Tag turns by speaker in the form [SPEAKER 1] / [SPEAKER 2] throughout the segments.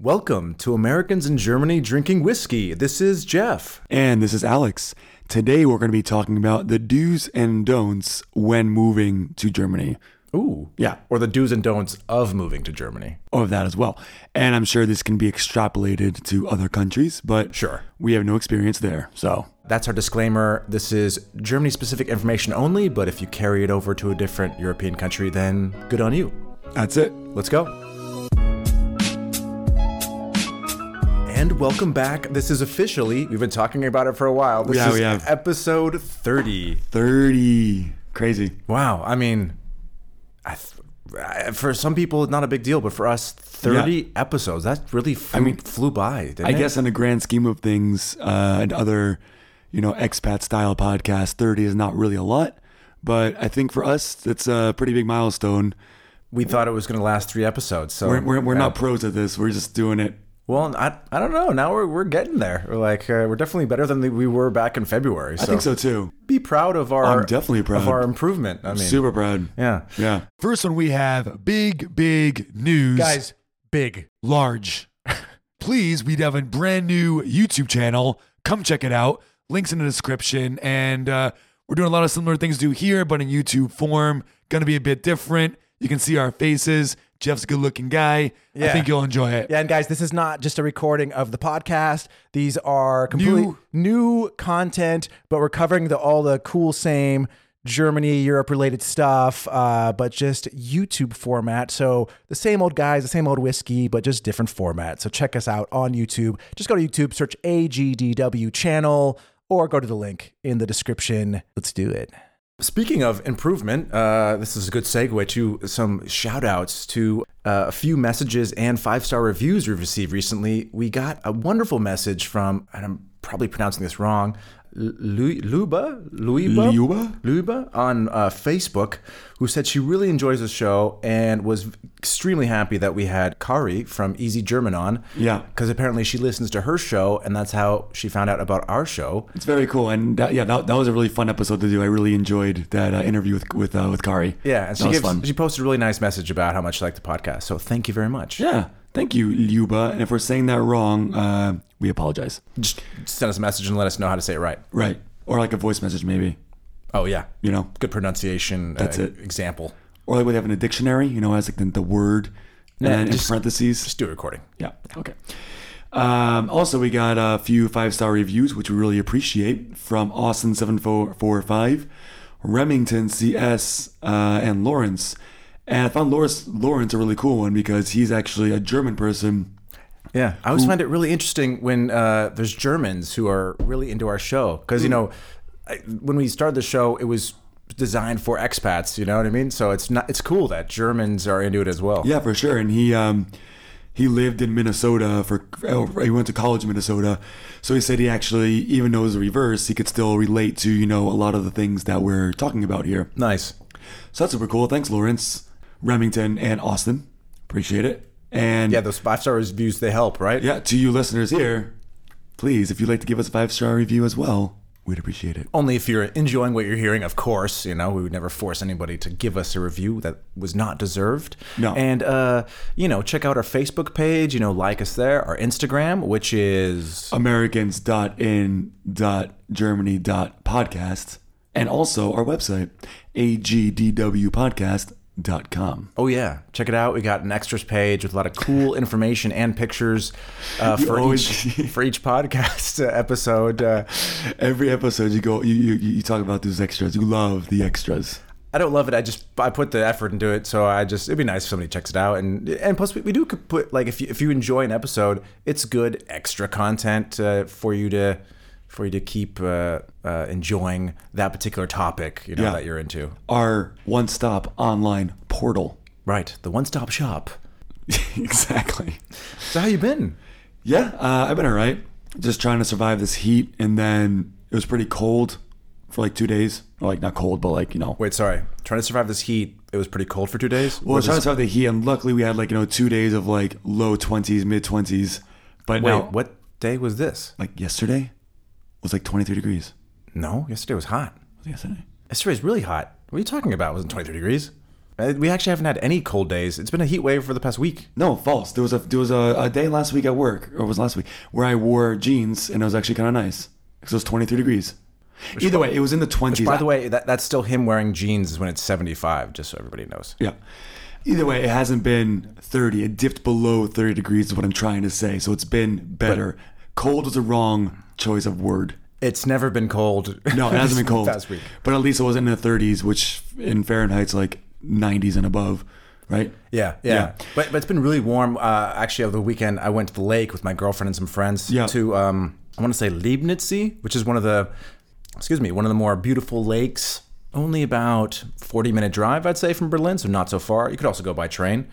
[SPEAKER 1] Welcome to Americans in Germany Drinking Whiskey. This is Jeff.
[SPEAKER 2] And this is Alex. Today we're going to be talking about the do's and don'ts when moving to Germany.
[SPEAKER 1] Ooh.
[SPEAKER 2] Yeah.
[SPEAKER 1] Or the do's and don'ts of moving to Germany.
[SPEAKER 2] Of that as well. And I'm sure this can be extrapolated to other countries, but
[SPEAKER 1] Sure.
[SPEAKER 2] we have no experience there. So,
[SPEAKER 1] That's our disclaimer. This is Germany specific information only, but if you carry it over to a different European country, then good on you.
[SPEAKER 2] that's it.
[SPEAKER 1] Let's go. And welcome back. This is officially, we've been talking about it for a while. This
[SPEAKER 2] Yeah,
[SPEAKER 1] is
[SPEAKER 2] we have.
[SPEAKER 1] episode 30.
[SPEAKER 2] 30. Crazy.
[SPEAKER 1] Wow. I mean, I th- I- for some people, it's not a big deal, but for us, 30 episodes, that really flew,
[SPEAKER 2] mean,
[SPEAKER 1] flew by. Didn't
[SPEAKER 2] I
[SPEAKER 1] it?
[SPEAKER 2] guess in the grand scheme of things, uh, and other, you know, expat style podcasts, 30 is not really a lot. But I think for us, it's a pretty big milestone.
[SPEAKER 1] we thought it was going to last three episodes. So
[SPEAKER 2] We're, we're, we're not pros at this. We're just doing it.
[SPEAKER 1] Well, I, I don't know. Now we're, we're getting there. We're like uh, we're definitely better than we were back in February. So
[SPEAKER 2] I think so too.
[SPEAKER 1] Be proud of our.
[SPEAKER 2] I'm definitely proud.
[SPEAKER 1] of our improvement. I mean,
[SPEAKER 2] Super proud.
[SPEAKER 1] yeah.
[SPEAKER 2] Yeah.
[SPEAKER 3] First one we have big, big news.
[SPEAKER 4] Guys, big.
[SPEAKER 3] large. Please, we have a brand new YouTube channel. Come check it out. Links in the description. And uh, we're doing a lot of similar things to here, but in YouTube form. Gonna be a bit different. You can see our faces. Jeff's a good looking guy. I think you'll enjoy it.
[SPEAKER 4] Yeah, and guys, this is not just a recording of the podcast. These are completely
[SPEAKER 3] New-
[SPEAKER 4] new, content, but we're covering the all the cool same Germany, Europe related stuff, uh, but just YouTube format. So the same old guys, the same old whiskey, but just different format. So check us out on YouTube. Just go to YouTube, search AGDW channel, or go to the link in the description. Let's do it.
[SPEAKER 1] Speaking of improvement, uh, this is a good segue to some shout outs to uh, a few messages and five star reviews we've received recently. We got a wonderful message from, and I'm probably pronouncing this wrong, Lu- Luba?
[SPEAKER 2] Luba?
[SPEAKER 1] Luba on uh, Facebook, who said she really enjoys the show and was extremely happy that we had Cari from Easy German on.
[SPEAKER 2] Yeah.
[SPEAKER 1] Because apparently she listens to her show, and that's how she found out about our show.
[SPEAKER 2] It's very cool. And that, yeah, that, that was a really fun episode to do. I really enjoyed that uh, interview with with uh, with Cari.
[SPEAKER 1] Yeah, and she
[SPEAKER 2] was
[SPEAKER 1] gives,
[SPEAKER 2] fun.
[SPEAKER 1] she posted a really nice message about how much she liked the podcast. So thank you very much.
[SPEAKER 2] Yeah. Thank you, Luba. And if we're saying that wrong, uh, we apologize.
[SPEAKER 1] Just send us a message and let us know how to say it right.
[SPEAKER 2] Right. Or like a voice message, maybe.
[SPEAKER 1] Oh yeah,
[SPEAKER 2] You know,
[SPEAKER 1] good pronunciation.
[SPEAKER 2] That's
[SPEAKER 1] uh,
[SPEAKER 2] it.
[SPEAKER 1] Example.
[SPEAKER 2] or like we have in a dictionary. You know, as like the, the word
[SPEAKER 1] Yeah,
[SPEAKER 2] and in
[SPEAKER 1] just-
[SPEAKER 2] parentheses.
[SPEAKER 1] Just do a recording.
[SPEAKER 2] Yeah. Okay. Um, also, we got a few five star reviews, which we really appreciate from Austin seven four four five, Remington CS, uh, and Lawrence. And I found Lawrence Lawrence a really cool one because he's actually a German person.
[SPEAKER 1] Yeah, I always find it really interesting when uh, there's Germans who are really into our show because you know I, when we started the show, it was designed for expats. You know what I mean? So it's not. It's cool that Germans are into it as well.
[SPEAKER 2] Yeah, for sure. And he um, he lived in Minnesota for oh, he went to college in Minnesota, so he said he actually, even though it was the reverse, he could still relate to you know a lot of the things that we're talking about here.
[SPEAKER 1] Nice.
[SPEAKER 2] So that's super cool. Thanks, Lawrence, Remington, and Austin. Appreciate it. And
[SPEAKER 1] Yeah, those five star reviews they help, right?
[SPEAKER 2] yeah, to you listeners here, please, if you'd like to give us a five star review as well, we'd appreciate it.
[SPEAKER 1] Only if you're enjoying what you're hearing, of course. You know, we would never force anybody to give us a review that was not deserved.
[SPEAKER 2] No.
[SPEAKER 1] And, uh, you know, check out our Facebook page, you know, like us there, our Instagram, which is.
[SPEAKER 2] Americans.in.germany.podcast, and also our website, agdwpodcast.com.
[SPEAKER 1] Oh, yeah. Check it out. We got an extras page with a lot of cool information and pictures uh, for,
[SPEAKER 2] always-
[SPEAKER 1] each, for each podcast uh, episode. Uh,
[SPEAKER 2] Every episode you go, you, you, you talk about those extras. You love the extras.
[SPEAKER 1] I don't love it. I just I put the effort into it, so I just it'd be nice if somebody checks it out. And and plus we, we do put like if you if you enjoy an episode, it's good extra content uh, for you to for you to keep uh, uh, enjoying that particular topic you know
[SPEAKER 2] Yeah.
[SPEAKER 1] that you're into.
[SPEAKER 2] Our one stop online portal.
[SPEAKER 1] Right, the one stop shop.
[SPEAKER 2] exactly.
[SPEAKER 1] So how you been?
[SPEAKER 2] Yeah, uh, I've been all right. Just trying to survive this heat, and then it was pretty cold for like two days. Or like not cold, but like you know.
[SPEAKER 1] Wait, sorry. Trying to survive this heat. It was pretty cold for two days.
[SPEAKER 2] Well, I was trying to survive the heat, and luckily we had like you know two days of like low twenties, mid twenties. But
[SPEAKER 1] Wait,
[SPEAKER 2] now,
[SPEAKER 1] what day was this?
[SPEAKER 2] like yesterday was like twenty three degrees.
[SPEAKER 1] No, yesterday was hot.
[SPEAKER 2] Was it yesterday?
[SPEAKER 1] Yesterday's really hot. What are you talking about? It wasn't 23 degrees. Uh, We actually haven't had any cold days. It's been a heat wave for the past week.
[SPEAKER 2] No, false. There was a there was a, a day last week at work, or it was last week, where I wore jeans and it was actually kind of nice because it was 23 degrees. Either way, it was in the 20s.
[SPEAKER 1] By the way, that, that's still him wearing jeans when it's 75, just so everybody knows.
[SPEAKER 2] yeah. Either way, it hasn't been 30. It dipped below 30 degrees, is what I'm trying to say. So it's been better. Cold was a wrong choice of word.
[SPEAKER 1] It's never been cold.
[SPEAKER 2] No, it hasn't been cold.
[SPEAKER 1] Past week.
[SPEAKER 2] But at least it wasn't in the 30s, which in Fahrenheit's like 90s and above, right?
[SPEAKER 1] Yeah, yeah,
[SPEAKER 2] Yeah.
[SPEAKER 1] But but it's been really warm. Uh, actually, over the weekend, I went to the lake with my girlfriend and some friends
[SPEAKER 2] Yeah.
[SPEAKER 1] to um, I want to say Liepnitzsee, which is one of the excuse me, one of the more beautiful lakes. Only about forty minute drive, I'd say, from Berlin, so not so far. You could also go by train.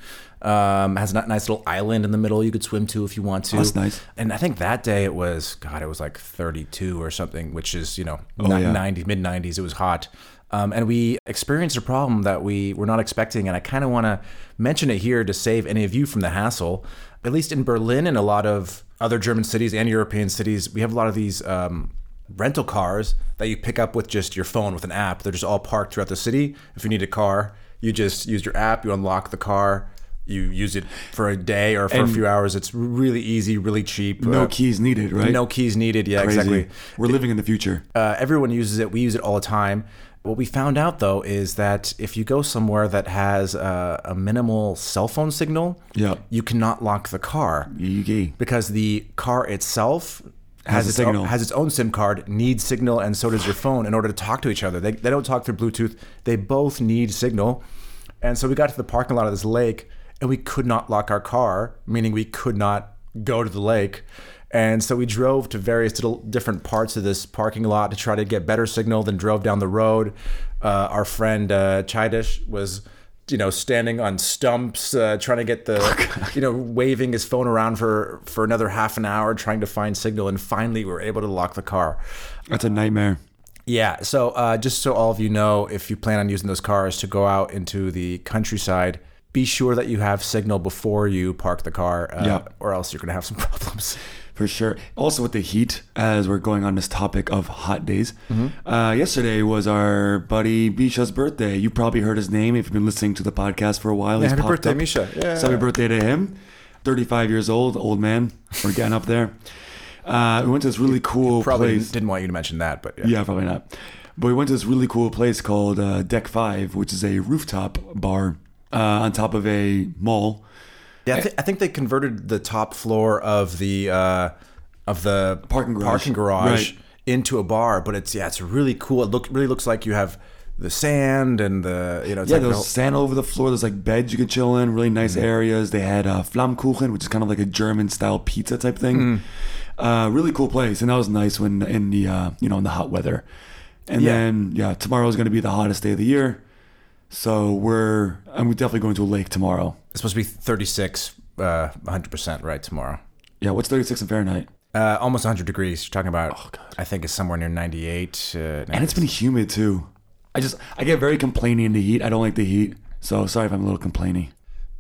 [SPEAKER 1] Um, has a nice little island in the middle you could swim to if you want to.
[SPEAKER 2] Oh, that's nice.
[SPEAKER 1] And I think that day it was God, it was like thirty two or something, which is you know
[SPEAKER 2] Oh, yeah.
[SPEAKER 1] mid nineties. It was hot. Um, and we experienced a problem that we were not expecting. And I kind of want to mention it here to save any of you from the hassle. At least in Berlin and a lot of other German cities and European cities, we have a lot of these um, rental cars that you pick up with just your phone with an app. They're just all parked throughout the city. If you need a car, you just use your app, you unlock the car, you use it for a day or for a few hours. It's really easy, really cheap.
[SPEAKER 2] No
[SPEAKER 1] Uh,
[SPEAKER 2] keys needed, right?
[SPEAKER 1] No keys needed. Yeah,
[SPEAKER 2] Crazy.
[SPEAKER 1] exactly
[SPEAKER 2] We're living in the future.
[SPEAKER 1] uh, everyone uses it. We use it all the time. What we found out though is that if you go somewhere that has uh, a minimal cell phone signal,
[SPEAKER 2] Yeah.
[SPEAKER 1] you cannot lock the car
[SPEAKER 2] Yee.
[SPEAKER 1] because the car itself
[SPEAKER 2] Has
[SPEAKER 1] has, its
[SPEAKER 2] signal.
[SPEAKER 1] Own, has its own SIM card, needs signal, and so does your phone in order to talk to each other. They, they don't talk through Bluetooth. They both need signal. And so we got to the parking lot of this lake and we could not lock our car, meaning we could not go to the lake. And so we drove to various little different parts of this parking lot to try to get better signal, then drove down the road. Uh, our friend uh, Chaidish was you know, standing on stumps, uh, trying to get the, you know, waving his phone around for for another half an hour, trying to find signal, and finally we were able to lock the car.
[SPEAKER 2] That's a nightmare.
[SPEAKER 1] Yeah. So uh, just so all of you know, if you plan on using those cars to go out into the countryside, be sure that you have signal before you park the car, uh,
[SPEAKER 2] Yeah.
[SPEAKER 1] or else you're gonna have some problems.
[SPEAKER 2] For sure. Also, with the heat, as we're going on this topic of hot days,
[SPEAKER 1] Mm-hmm.
[SPEAKER 2] uh, yesterday was our buddy Misha's birthday. You probably heard his name if you've been listening to the podcast for a while. He's
[SPEAKER 1] happy birthday,
[SPEAKER 2] up.
[SPEAKER 1] Misha. Yeah.
[SPEAKER 2] So happy birthday to him. 35 years old, old man. We're getting up there. Uh, we went to this really cool
[SPEAKER 1] Probably
[SPEAKER 2] place.
[SPEAKER 1] didn't want you to mention that, but yeah.
[SPEAKER 2] Yeah, probably not. But we went to this really cool place called uh, Deck Five, which is a rooftop bar uh, on top of a mall.
[SPEAKER 1] Yeah, I, th- I think they converted the top floor of the uh, of the
[SPEAKER 2] Parking garage.
[SPEAKER 1] parking garage
[SPEAKER 2] Right.
[SPEAKER 1] into a bar. But it's yeah, it's really cool. It look really looks like you have the sand and the you know it's
[SPEAKER 2] Yeah,
[SPEAKER 1] like
[SPEAKER 2] there
[SPEAKER 1] the
[SPEAKER 2] sand all over the floor. There's like beds you could chill in, really nice areas. They had uh, Flammkuchen, which is kind of like a German style pizza type thing. Uh, really cool place, and that was nice when in the uh, you know in the hot weather. And
[SPEAKER 1] Yeah.
[SPEAKER 2] then yeah, tomorrow is going to be the hottest day of the year. So we're I'm definitely going to a lake tomorrow.
[SPEAKER 1] it's supposed to be 36, uh, 100 percent right tomorrow.
[SPEAKER 2] Yeah, what's 36 in Fahrenheit?
[SPEAKER 1] Uh, almost 100 degrees. You're talking about. oh, I think it's somewhere near 98. Uh,
[SPEAKER 2] And it's been humid too. I just I get very complaining in the heat. I don't like the heat. So sorry if I'm a little complaining.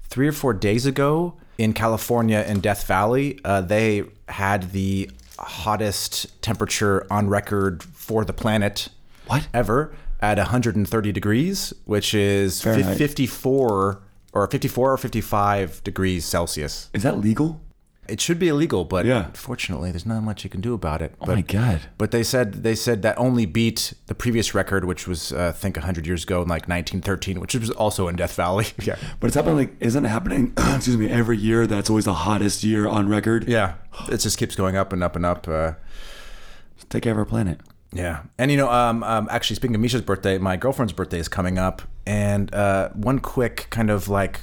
[SPEAKER 1] three or four days ago in California in Death Valley, uh, they had the hottest temperature on record for the planet
[SPEAKER 2] What?
[SPEAKER 1] ever at 130 degrees, which is fif-
[SPEAKER 2] Fahrenheit.
[SPEAKER 1] 54 or 54 or 55 degrees Celsius.
[SPEAKER 2] Is that legal?
[SPEAKER 1] It should be illegal, but
[SPEAKER 2] Yeah.
[SPEAKER 1] unfortunately, there's not much you can do about it.
[SPEAKER 2] Oh
[SPEAKER 1] but,
[SPEAKER 2] my god.
[SPEAKER 1] But they said they said that only beat the previous record, which was uh, I think 100 years ago in like 1913, which was also in Death Valley. yeah.
[SPEAKER 2] But it's happening like isn't it happening excuse me every year that's always the hottest year on record?
[SPEAKER 1] Yeah, it just keeps going up and up and up. Uh,
[SPEAKER 2] Take care of our planet.
[SPEAKER 1] Yeah, and you know, um, um, actually, speaking of Misha's birthday, my girlfriend's birthday is coming up, and uh, one quick kind of like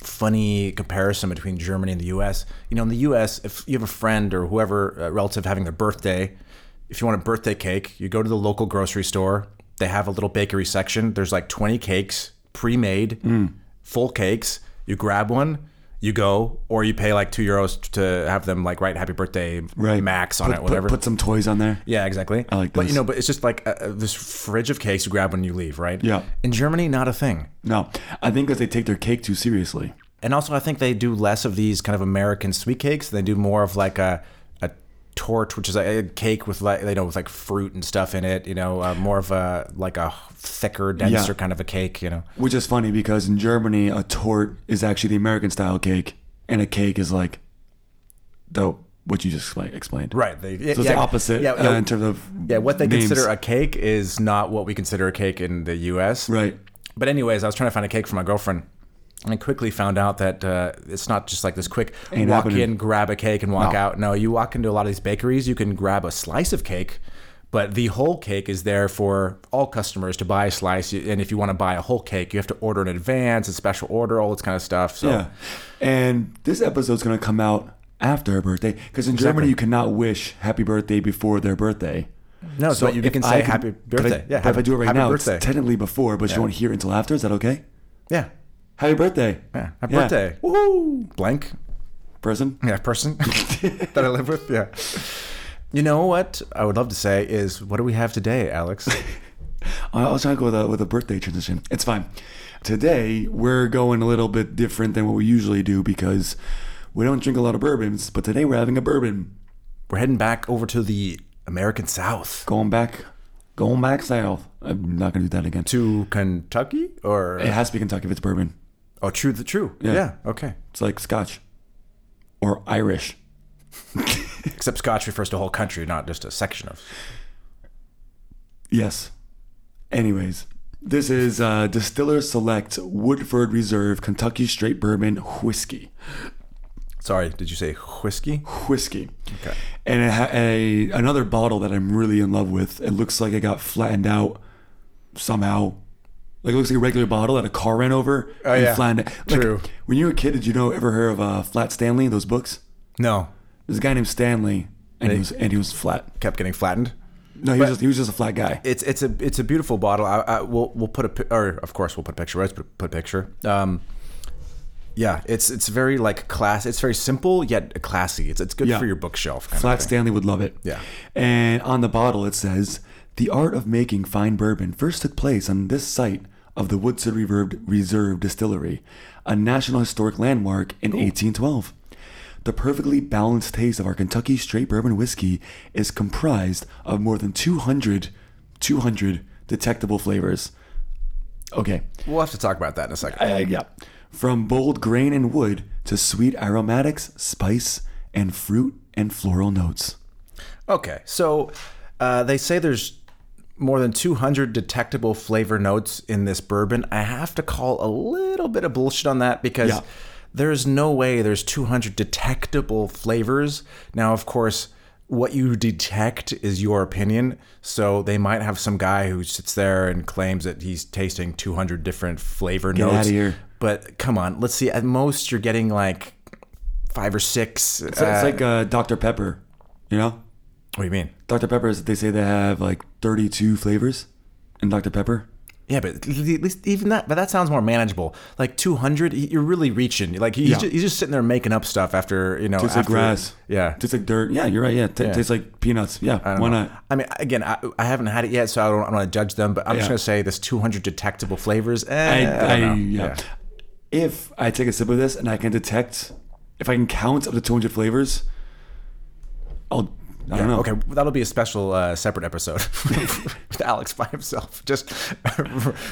[SPEAKER 1] funny comparison between Germany and the U.S. You know, in the U.S., if you have a friend or whoever uh, relative having their birthday, if you want a birthday cake, you go to the local grocery store. They have a little bakery section. There's like 20 cakes pre-made, full cakes. You grab one, you go, or you pay like two euros to have them like write "Happy Birthday" max on
[SPEAKER 2] put,
[SPEAKER 1] it, whatever.
[SPEAKER 2] Put, put some toys on there.
[SPEAKER 1] Yeah, exactly.
[SPEAKER 2] I like
[SPEAKER 1] But you know, but it's just like uh, this fridge of cakes you grab when you leave, right?
[SPEAKER 2] Yeah.
[SPEAKER 1] In Germany, not a thing.
[SPEAKER 2] No, I think because they take their cake too seriously.
[SPEAKER 1] And also, I think they do less of these kind of American sweet cakes. They do more of like a tort, which is a, a cake with like you know with like fruit and stuff in it. You know, uh, more of a like a thicker, denser
[SPEAKER 2] Yeah.
[SPEAKER 1] kind of a cake. You know.
[SPEAKER 2] Which is funny because in Germany, a tort is actually the American style cake, and a cake is like the what you just expla- explained.
[SPEAKER 1] Right. They,
[SPEAKER 2] So it's the opposite
[SPEAKER 1] Yeah,
[SPEAKER 2] uh, in terms of
[SPEAKER 1] yeah, what they
[SPEAKER 2] names.
[SPEAKER 1] consider a cake is not what we consider a cake in the U.S.
[SPEAKER 2] right.
[SPEAKER 1] But anyways, I was trying to find a cake for my girlfriend. And I quickly found out that uh, it's not just like this quick
[SPEAKER 2] Ain't
[SPEAKER 1] walk
[SPEAKER 2] happening.
[SPEAKER 1] in, grab a cake, and walk
[SPEAKER 2] No.
[SPEAKER 1] out. No, you walk into a lot of these bakeries, you can grab a slice of cake, but the whole cake is there for all customers to buy a slice. And if you want to buy a whole cake, you have to order in advance, a special order, all this kind of stuff. So
[SPEAKER 2] Yeah. And this episode's going to come out after her birthday because in
[SPEAKER 1] Exactly.
[SPEAKER 2] Germany you cannot wish happy birthday before their birthday.
[SPEAKER 1] no, so, you can
[SPEAKER 2] I
[SPEAKER 1] say
[SPEAKER 2] can-
[SPEAKER 1] happy
[SPEAKER 2] but I-
[SPEAKER 1] birthday. yeah,
[SPEAKER 2] but if I do it right
[SPEAKER 1] happy
[SPEAKER 2] now,
[SPEAKER 1] birthday.
[SPEAKER 2] it's technically before, but you won't hear it until after. Is that okay?
[SPEAKER 1] yeah,
[SPEAKER 2] Happy birthday.
[SPEAKER 1] yeah, happy
[SPEAKER 2] Yeah.
[SPEAKER 1] birthday. Woohoo! Blank.
[SPEAKER 2] Person.
[SPEAKER 1] Yeah, person that I live with. Yeah. You know what I would love to say is, what do we have today, Alex?
[SPEAKER 2] I was trying to go with a, with a birthday transition. It's fine. Today, we're going a little bit different than what we usually do because we don't drink a lot of bourbons, but today we're having a bourbon.
[SPEAKER 1] We're heading back over to the American South
[SPEAKER 2] Going back, going back south. I'm not going to do that again.
[SPEAKER 1] to Kentucky, or
[SPEAKER 2] It has to be Kentucky if it's bourbon.
[SPEAKER 1] Oh, true, the true. Yeah.
[SPEAKER 2] Yeah.
[SPEAKER 1] Okay.
[SPEAKER 2] It's like Scotch or Irish.
[SPEAKER 1] Except Scotch refers to a whole country, not just a section of.
[SPEAKER 2] Yes. Anyways, this is uh, Distiller Select Woodford Reserve Kentucky Straight Bourbon Whiskey.
[SPEAKER 1] Sorry, did you say whiskey?
[SPEAKER 2] Whiskey.
[SPEAKER 1] Okay.
[SPEAKER 2] And it ha- a, another bottle that I'm really in love with. It looks like it got flattened out somehow. Like it looks like a regular bottle that a car ran over
[SPEAKER 1] Oh,
[SPEAKER 2] and
[SPEAKER 1] yeah.
[SPEAKER 2] flattened it. Like,
[SPEAKER 1] True.
[SPEAKER 2] When you were a kid, did you know ever hear of uh, Flat Stanley? Those books.
[SPEAKER 1] No,
[SPEAKER 2] There's a guy named Stanley, and he was and he was flat.
[SPEAKER 1] kept getting flattened.
[SPEAKER 2] No, he was just, he was just a flat guy.
[SPEAKER 1] It's it's a it's a beautiful bottle. I, I we'll we'll put a or of course we'll put a picture. Let's put, put a picture. Um, yeah, it's it's very like class. It's very simple yet classy. It's it's good
[SPEAKER 2] Yeah.
[SPEAKER 1] for your bookshelf.
[SPEAKER 2] Flat. Stanley would love it.
[SPEAKER 1] Yeah.
[SPEAKER 2] And on the bottle it says, "The art of making fine bourbon first took place on this site of the Woodford Reserve, Reserve Distillery, a National Historic Landmark in 1812." The perfectly balanced taste of our Kentucky straight bourbon whiskey is comprised of more than 200, 200 detectable flavors. Okay,
[SPEAKER 1] We'll have to talk about that in a second.
[SPEAKER 2] uh, yeah. From bold grain and wood to sweet aromatics, spice, and fruit and floral notes.
[SPEAKER 1] Okay, so uh, they say there's more than 200 detectable flavor notes in this bourbon. I have to call a little bit of bullshit on that because
[SPEAKER 2] Yeah.
[SPEAKER 1] there's no way there's 200 detectable flavors. Now, of course, what you detect is your opinion. So they might have some guy who sits there and claims that he's tasting 200 different flavor
[SPEAKER 2] Get
[SPEAKER 1] notes.
[SPEAKER 2] outta here.
[SPEAKER 1] But come on, let's see. At most, you're getting like five or six.
[SPEAKER 2] So it's like uh, Dr. Pepper, you know?
[SPEAKER 1] What do you mean?
[SPEAKER 2] Dr. Pepper is they say they have like 32 flavors in Dr. Pepper.
[SPEAKER 1] Yeah, but at least even that, but that sounds more manageable. Like 200, you're really reaching. Like he's,
[SPEAKER 2] Yeah.
[SPEAKER 1] just, he's just sitting there making up stuff after, you know,
[SPEAKER 2] Tastes like grass.
[SPEAKER 1] Yeah.
[SPEAKER 2] Tastes like dirt. Yeah, you're right. Yeah, T-
[SPEAKER 1] Yeah.
[SPEAKER 2] tastes like peanuts. Yeah, why
[SPEAKER 1] know.
[SPEAKER 2] not?
[SPEAKER 1] I mean, again, I, I haven't had it yet, so I don't, don't want to judge them, but I'm just going to say this 200 detectable flavors. Eh,
[SPEAKER 2] I,
[SPEAKER 1] I,
[SPEAKER 2] I, yeah. If I take a sip of this and I can detect, if I can count up to 200 flavors, I'll, I don't know.
[SPEAKER 1] Okay, that'll be a special uh, separate episode with Alex by himself, just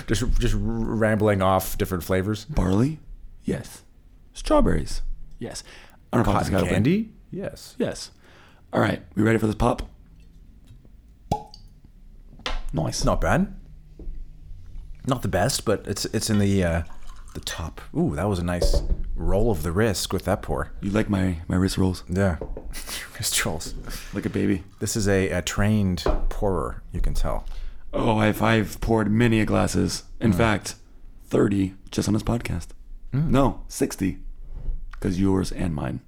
[SPEAKER 1] just just rambling off different flavors.
[SPEAKER 2] Barley? Yes. Strawberries? Yes. I don't know if
[SPEAKER 1] Cotton
[SPEAKER 2] got open.
[SPEAKER 1] candy? Yes.
[SPEAKER 2] Yes. All right. We ready for this pop? Nice.
[SPEAKER 1] Not bad. Not the best, but it's it's in the uh, the top. Ooh, that was a nice roll of the wrist with that pour.
[SPEAKER 2] You like my, my wrist rolls?
[SPEAKER 1] Yeah, wrist rolls.
[SPEAKER 2] Like a baby.
[SPEAKER 1] This is a, a trained pourer. You can tell.
[SPEAKER 2] Oh, I've, I've poured many a glasses. In mm. fact, 30 just on this podcast. Mm. No, 60. Because yours and mine.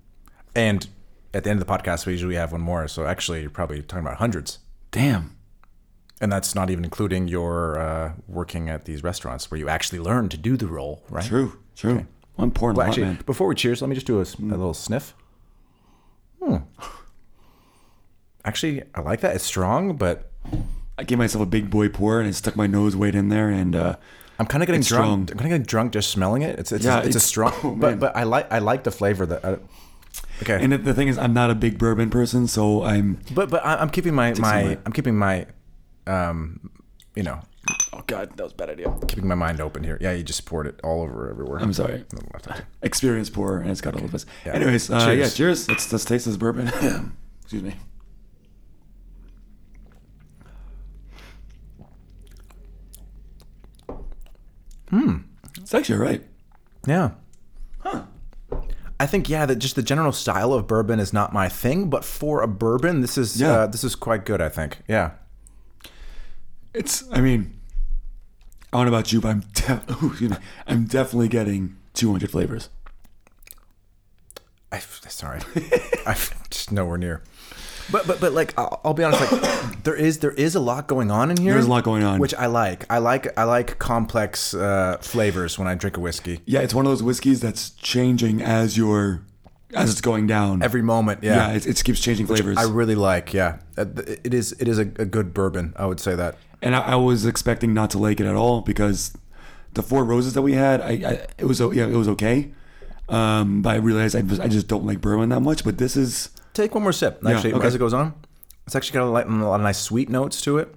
[SPEAKER 1] And at the end of the podcast, we usually have one more. So actually, you're probably talking about hundreds.
[SPEAKER 2] Damn.
[SPEAKER 1] And that's not even including your uh, working at these restaurants where you actually learn to do the roll, right?
[SPEAKER 2] True, true. I'm pouring
[SPEAKER 1] Well,
[SPEAKER 2] a lot,
[SPEAKER 1] actually, before we cheers, let me just do a little sniff. Hmm. Actually, I like that. It's strong, but
[SPEAKER 2] I gave myself a big boy pour and I stuck my nose weight in there and uh,
[SPEAKER 1] I'm kind of getting drunk.
[SPEAKER 2] strong.
[SPEAKER 1] I'm kind of getting drunk just smelling it. It's it's,
[SPEAKER 2] Yeah,
[SPEAKER 1] a, it's, a strong,
[SPEAKER 2] oh,
[SPEAKER 1] but but I like I like the flavor that. Uh, Okay.
[SPEAKER 2] And the, thing is, I'm not a big bourbon person, so I'm.
[SPEAKER 1] But but I- I'm keeping my my. I'm keeping my, um, you know,
[SPEAKER 2] Oh God, that was a bad idea.
[SPEAKER 1] keeping my mind open here. Yeah, you just poured it all over everywhere.
[SPEAKER 2] I'm sorry.
[SPEAKER 1] On the left hand.
[SPEAKER 2] Experience pour, and it's got all of us.
[SPEAKER 1] Yeah.
[SPEAKER 2] Anyways, uh,
[SPEAKER 1] Cheers.
[SPEAKER 2] yeah, cheers. Let's let's taste this bourbon. Excuse me. Hmm. It's actually all right.
[SPEAKER 1] Yeah. Huh. I think yeah that just the general style of bourbon is not my thing, but for a bourbon, this is
[SPEAKER 2] Yeah.
[SPEAKER 1] uh, this is quite good. I think. Yeah.
[SPEAKER 2] It's. I mean, I don't know about you, but I'm. De- ooh, excuse me. I'm definitely getting 200 flavors.
[SPEAKER 1] I sorry, I'm just nowhere near. But but but like I'll, I'll be honest, like there is there is a lot going on in here.
[SPEAKER 2] There's a lot going on.
[SPEAKER 1] which I like. I like I like complex uh, flavors when I drink a whiskey.
[SPEAKER 2] Yeah, it's one of those whiskeys that's changing as you're as it's going down.
[SPEAKER 1] Every moment,
[SPEAKER 2] yeah,
[SPEAKER 1] yeah.
[SPEAKER 2] it, it keeps changing flavors.
[SPEAKER 1] I really like. Yeah, Uh, it is it is a, a good bourbon. I would say that.
[SPEAKER 2] And I, I was expecting not to like it at all because the four roses that we had, I, I it was yeah, it was okay. Um, but I realized I just, I just don't like bourbon that much. But this is
[SPEAKER 1] Take one more sip.
[SPEAKER 2] Yeah,
[SPEAKER 1] Actually,
[SPEAKER 2] okay.
[SPEAKER 1] as it goes on, it's actually got a, light, a lot of nice sweet notes to it.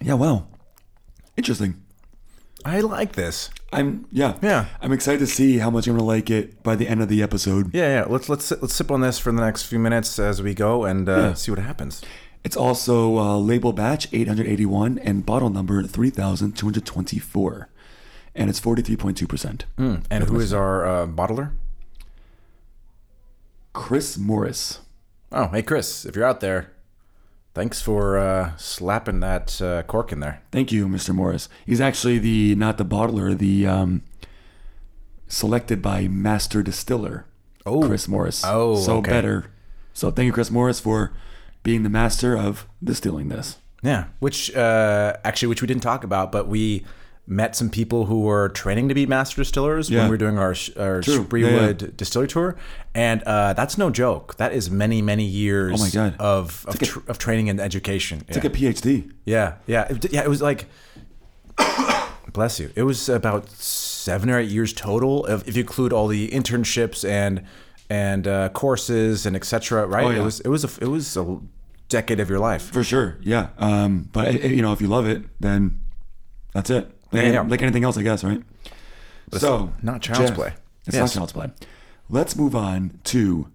[SPEAKER 2] yeah, wow, interesting.
[SPEAKER 1] I like this.
[SPEAKER 2] I'm yeah
[SPEAKER 1] Yeah.
[SPEAKER 2] I'm excited to see how much I'm gonna like it by the end of the episode.
[SPEAKER 1] Yeah, yeah. Let's let's let's sip on this for the next few minutes as we go and uh,
[SPEAKER 2] Yeah.
[SPEAKER 1] see what happens.
[SPEAKER 2] It's also uh, label batch 881 and bottle number 3224, and it's 43.2 percent.
[SPEAKER 1] And who is our uh, bottler?
[SPEAKER 2] Chris Morris.
[SPEAKER 1] Oh, hey Chris, if you're out there, thanks for uh, slapping that uh, cork in there.
[SPEAKER 2] Thank you, Mr. Morris. He's actually the not the bottler, the um, selected by master distiller.
[SPEAKER 1] Oh.
[SPEAKER 2] Chris Morris.
[SPEAKER 1] Oh,
[SPEAKER 2] so
[SPEAKER 1] okay.
[SPEAKER 2] better. So thank you, Chris Morris, for being the master of distilling this.
[SPEAKER 1] Yeah, which uh, actually, which we didn't talk about, but we met some people who were training to be master distillers
[SPEAKER 2] Yeah.
[SPEAKER 1] when we were doing our our
[SPEAKER 2] True.
[SPEAKER 1] Spreewood distillery tour, and uh, that's no joke. That is many many years.
[SPEAKER 2] Oh my God.
[SPEAKER 1] of of,
[SPEAKER 2] a-
[SPEAKER 1] tr- of training and education.
[SPEAKER 2] It's like a PhD.
[SPEAKER 1] Yeah, yeah, it, yeah. It was like, bless you. It was about seven or eight years total, if, if you include all the internships and and uh, courses and etc. Right?
[SPEAKER 2] Oh, yeah.
[SPEAKER 1] It was it was a it was a decade of your life.
[SPEAKER 2] For sure, yeah. Um, but uh, you know, if you love it, then that's it. Like,
[SPEAKER 1] Yeah, yeah.
[SPEAKER 2] like anything else, I guess, right? so,
[SPEAKER 1] not child's
[SPEAKER 2] Jeff,
[SPEAKER 1] play.
[SPEAKER 2] It's
[SPEAKER 1] Yes.
[SPEAKER 2] not child's play. Let's move on to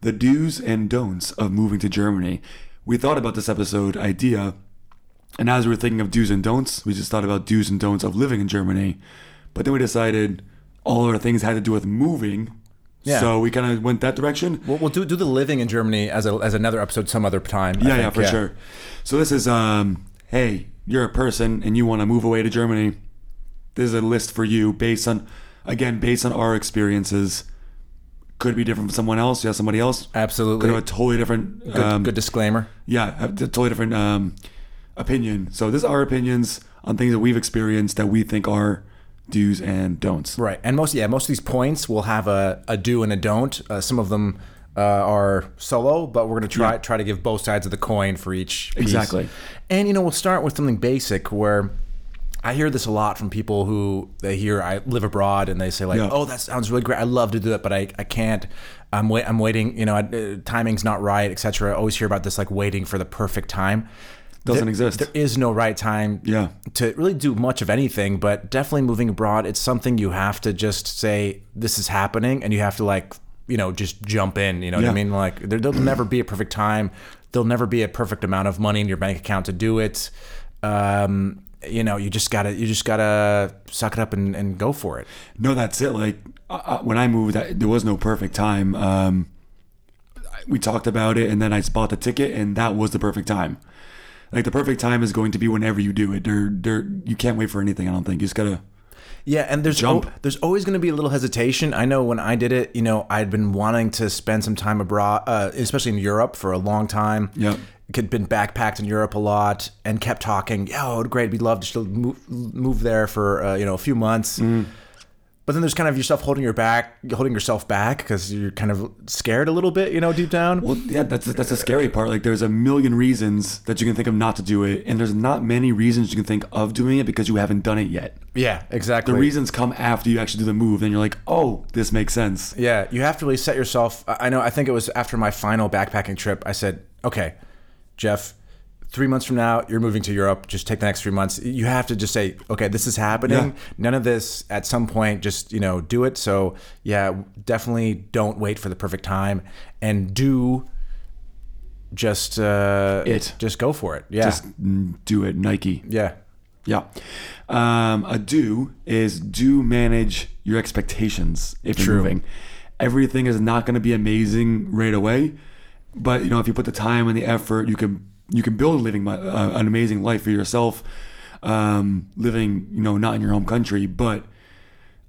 [SPEAKER 2] the do's and don'ts of moving to Germany. We thought about this episode idea, and as we were thinking of do's and don'ts, we just thought about do's and don'ts of living in Germany. But then we decided all of our things had to do with moving.
[SPEAKER 1] Yeah.
[SPEAKER 2] So we kind of went that direction.
[SPEAKER 1] We'll, we'll do do the living in Germany as a, as another episode some other time.
[SPEAKER 2] Yeah, yeah, for sure. So this is um hey, you're a person and you want to move away to Germany. This is a list for you based on again, based on our experiences. Could be different from someone else, yeah, somebody else.
[SPEAKER 1] Absolutely.
[SPEAKER 2] Could have a totally different
[SPEAKER 1] Good,
[SPEAKER 2] um,
[SPEAKER 1] good disclaimer.
[SPEAKER 2] yeah, a totally different um opinion. So this is our opinions on things that we've experienced that we think are do's and don'ts.
[SPEAKER 1] Right, and most yeah, most of these points will have a, a do and a don't. Uh, some of them uh, are solo, but we're gonna try
[SPEAKER 2] Yeah.
[SPEAKER 1] try to give both sides of the coin for each. Piece.
[SPEAKER 2] Exactly.
[SPEAKER 1] And you know, we'll start with something basic where. I hear this a lot from people who they hear I live abroad and they say like,
[SPEAKER 2] Yeah.
[SPEAKER 1] "Oh, that sounds really great. I love to do it, but I, I can't. I'm wait. I'm waiting. You know, uh, timing's not right, etc." I always hear about this like waiting for the perfect time.
[SPEAKER 2] Doesn't
[SPEAKER 1] There-
[SPEAKER 2] exist.
[SPEAKER 1] There is no right time
[SPEAKER 2] Yeah.
[SPEAKER 1] to really do much of anything, but definitely moving abroad, it's something you have to just say, this is happening, and you have to like, you know, just jump in. You know what I mean? Like, there, there'll never be a perfect time. There'll never be a perfect amount of money in your bank account to do it. Um, you know, you just gotta, you just gotta suck it up and, and go for it.
[SPEAKER 2] No, that's it. Like uh, uh, when I moved, I, there was no perfect time. Um, we talked about it, and then I bought the ticket, and that was the perfect time. Like the perfect time is going to be whenever you do it. There, there, you can't wait for anything. I don't think you just gotta.
[SPEAKER 1] Yeah, and there's al- there's always going to be a little hesitation. I know when I did it, you know, I'd been wanting to spend some time abroad, uh, especially in Europe, for a long time.
[SPEAKER 2] Yeah,
[SPEAKER 1] Had been backpacked in Europe a lot, and kept talking. Yeah, oh, great, we'd love to move move there for uh, you know a few months. But then there's kind of yourself holding your back, holding yourself back because you're kind of scared a little bit, you know, deep down.
[SPEAKER 2] Well, yeah, that's that's the scary part. Like, there's a million reasons that you can think of not to do it, and there's not many reasons you can think of doing it because you haven't done it yet.
[SPEAKER 1] yeah, exactly.
[SPEAKER 2] The reasons come after you actually do the move. Then you're like, oh, this makes sense.
[SPEAKER 1] Yeah, you have to really set yourself. I I know. I think it was after my final backpacking trip. I said, "Okay, Jeff, three months from now, you're moving to Europe. Just take the next three months. You have to just say, okay, this is happening.
[SPEAKER 2] Yeah.
[SPEAKER 1] None of this at some point. Just you know, do it. So yeah, definitely don't wait for the perfect time, and do just uh,
[SPEAKER 2] It.
[SPEAKER 1] Just go for it. Yeah,
[SPEAKER 2] Just do it, Nike.
[SPEAKER 1] yeah,
[SPEAKER 2] Yeah. Um, a do is do manage your expectations if you're moving. Everything is not going to be amazing right away, but you know if you put the time and the effort, you can you can build a living uh, an amazing life for yourself. Um, living, you know, not in your home country, but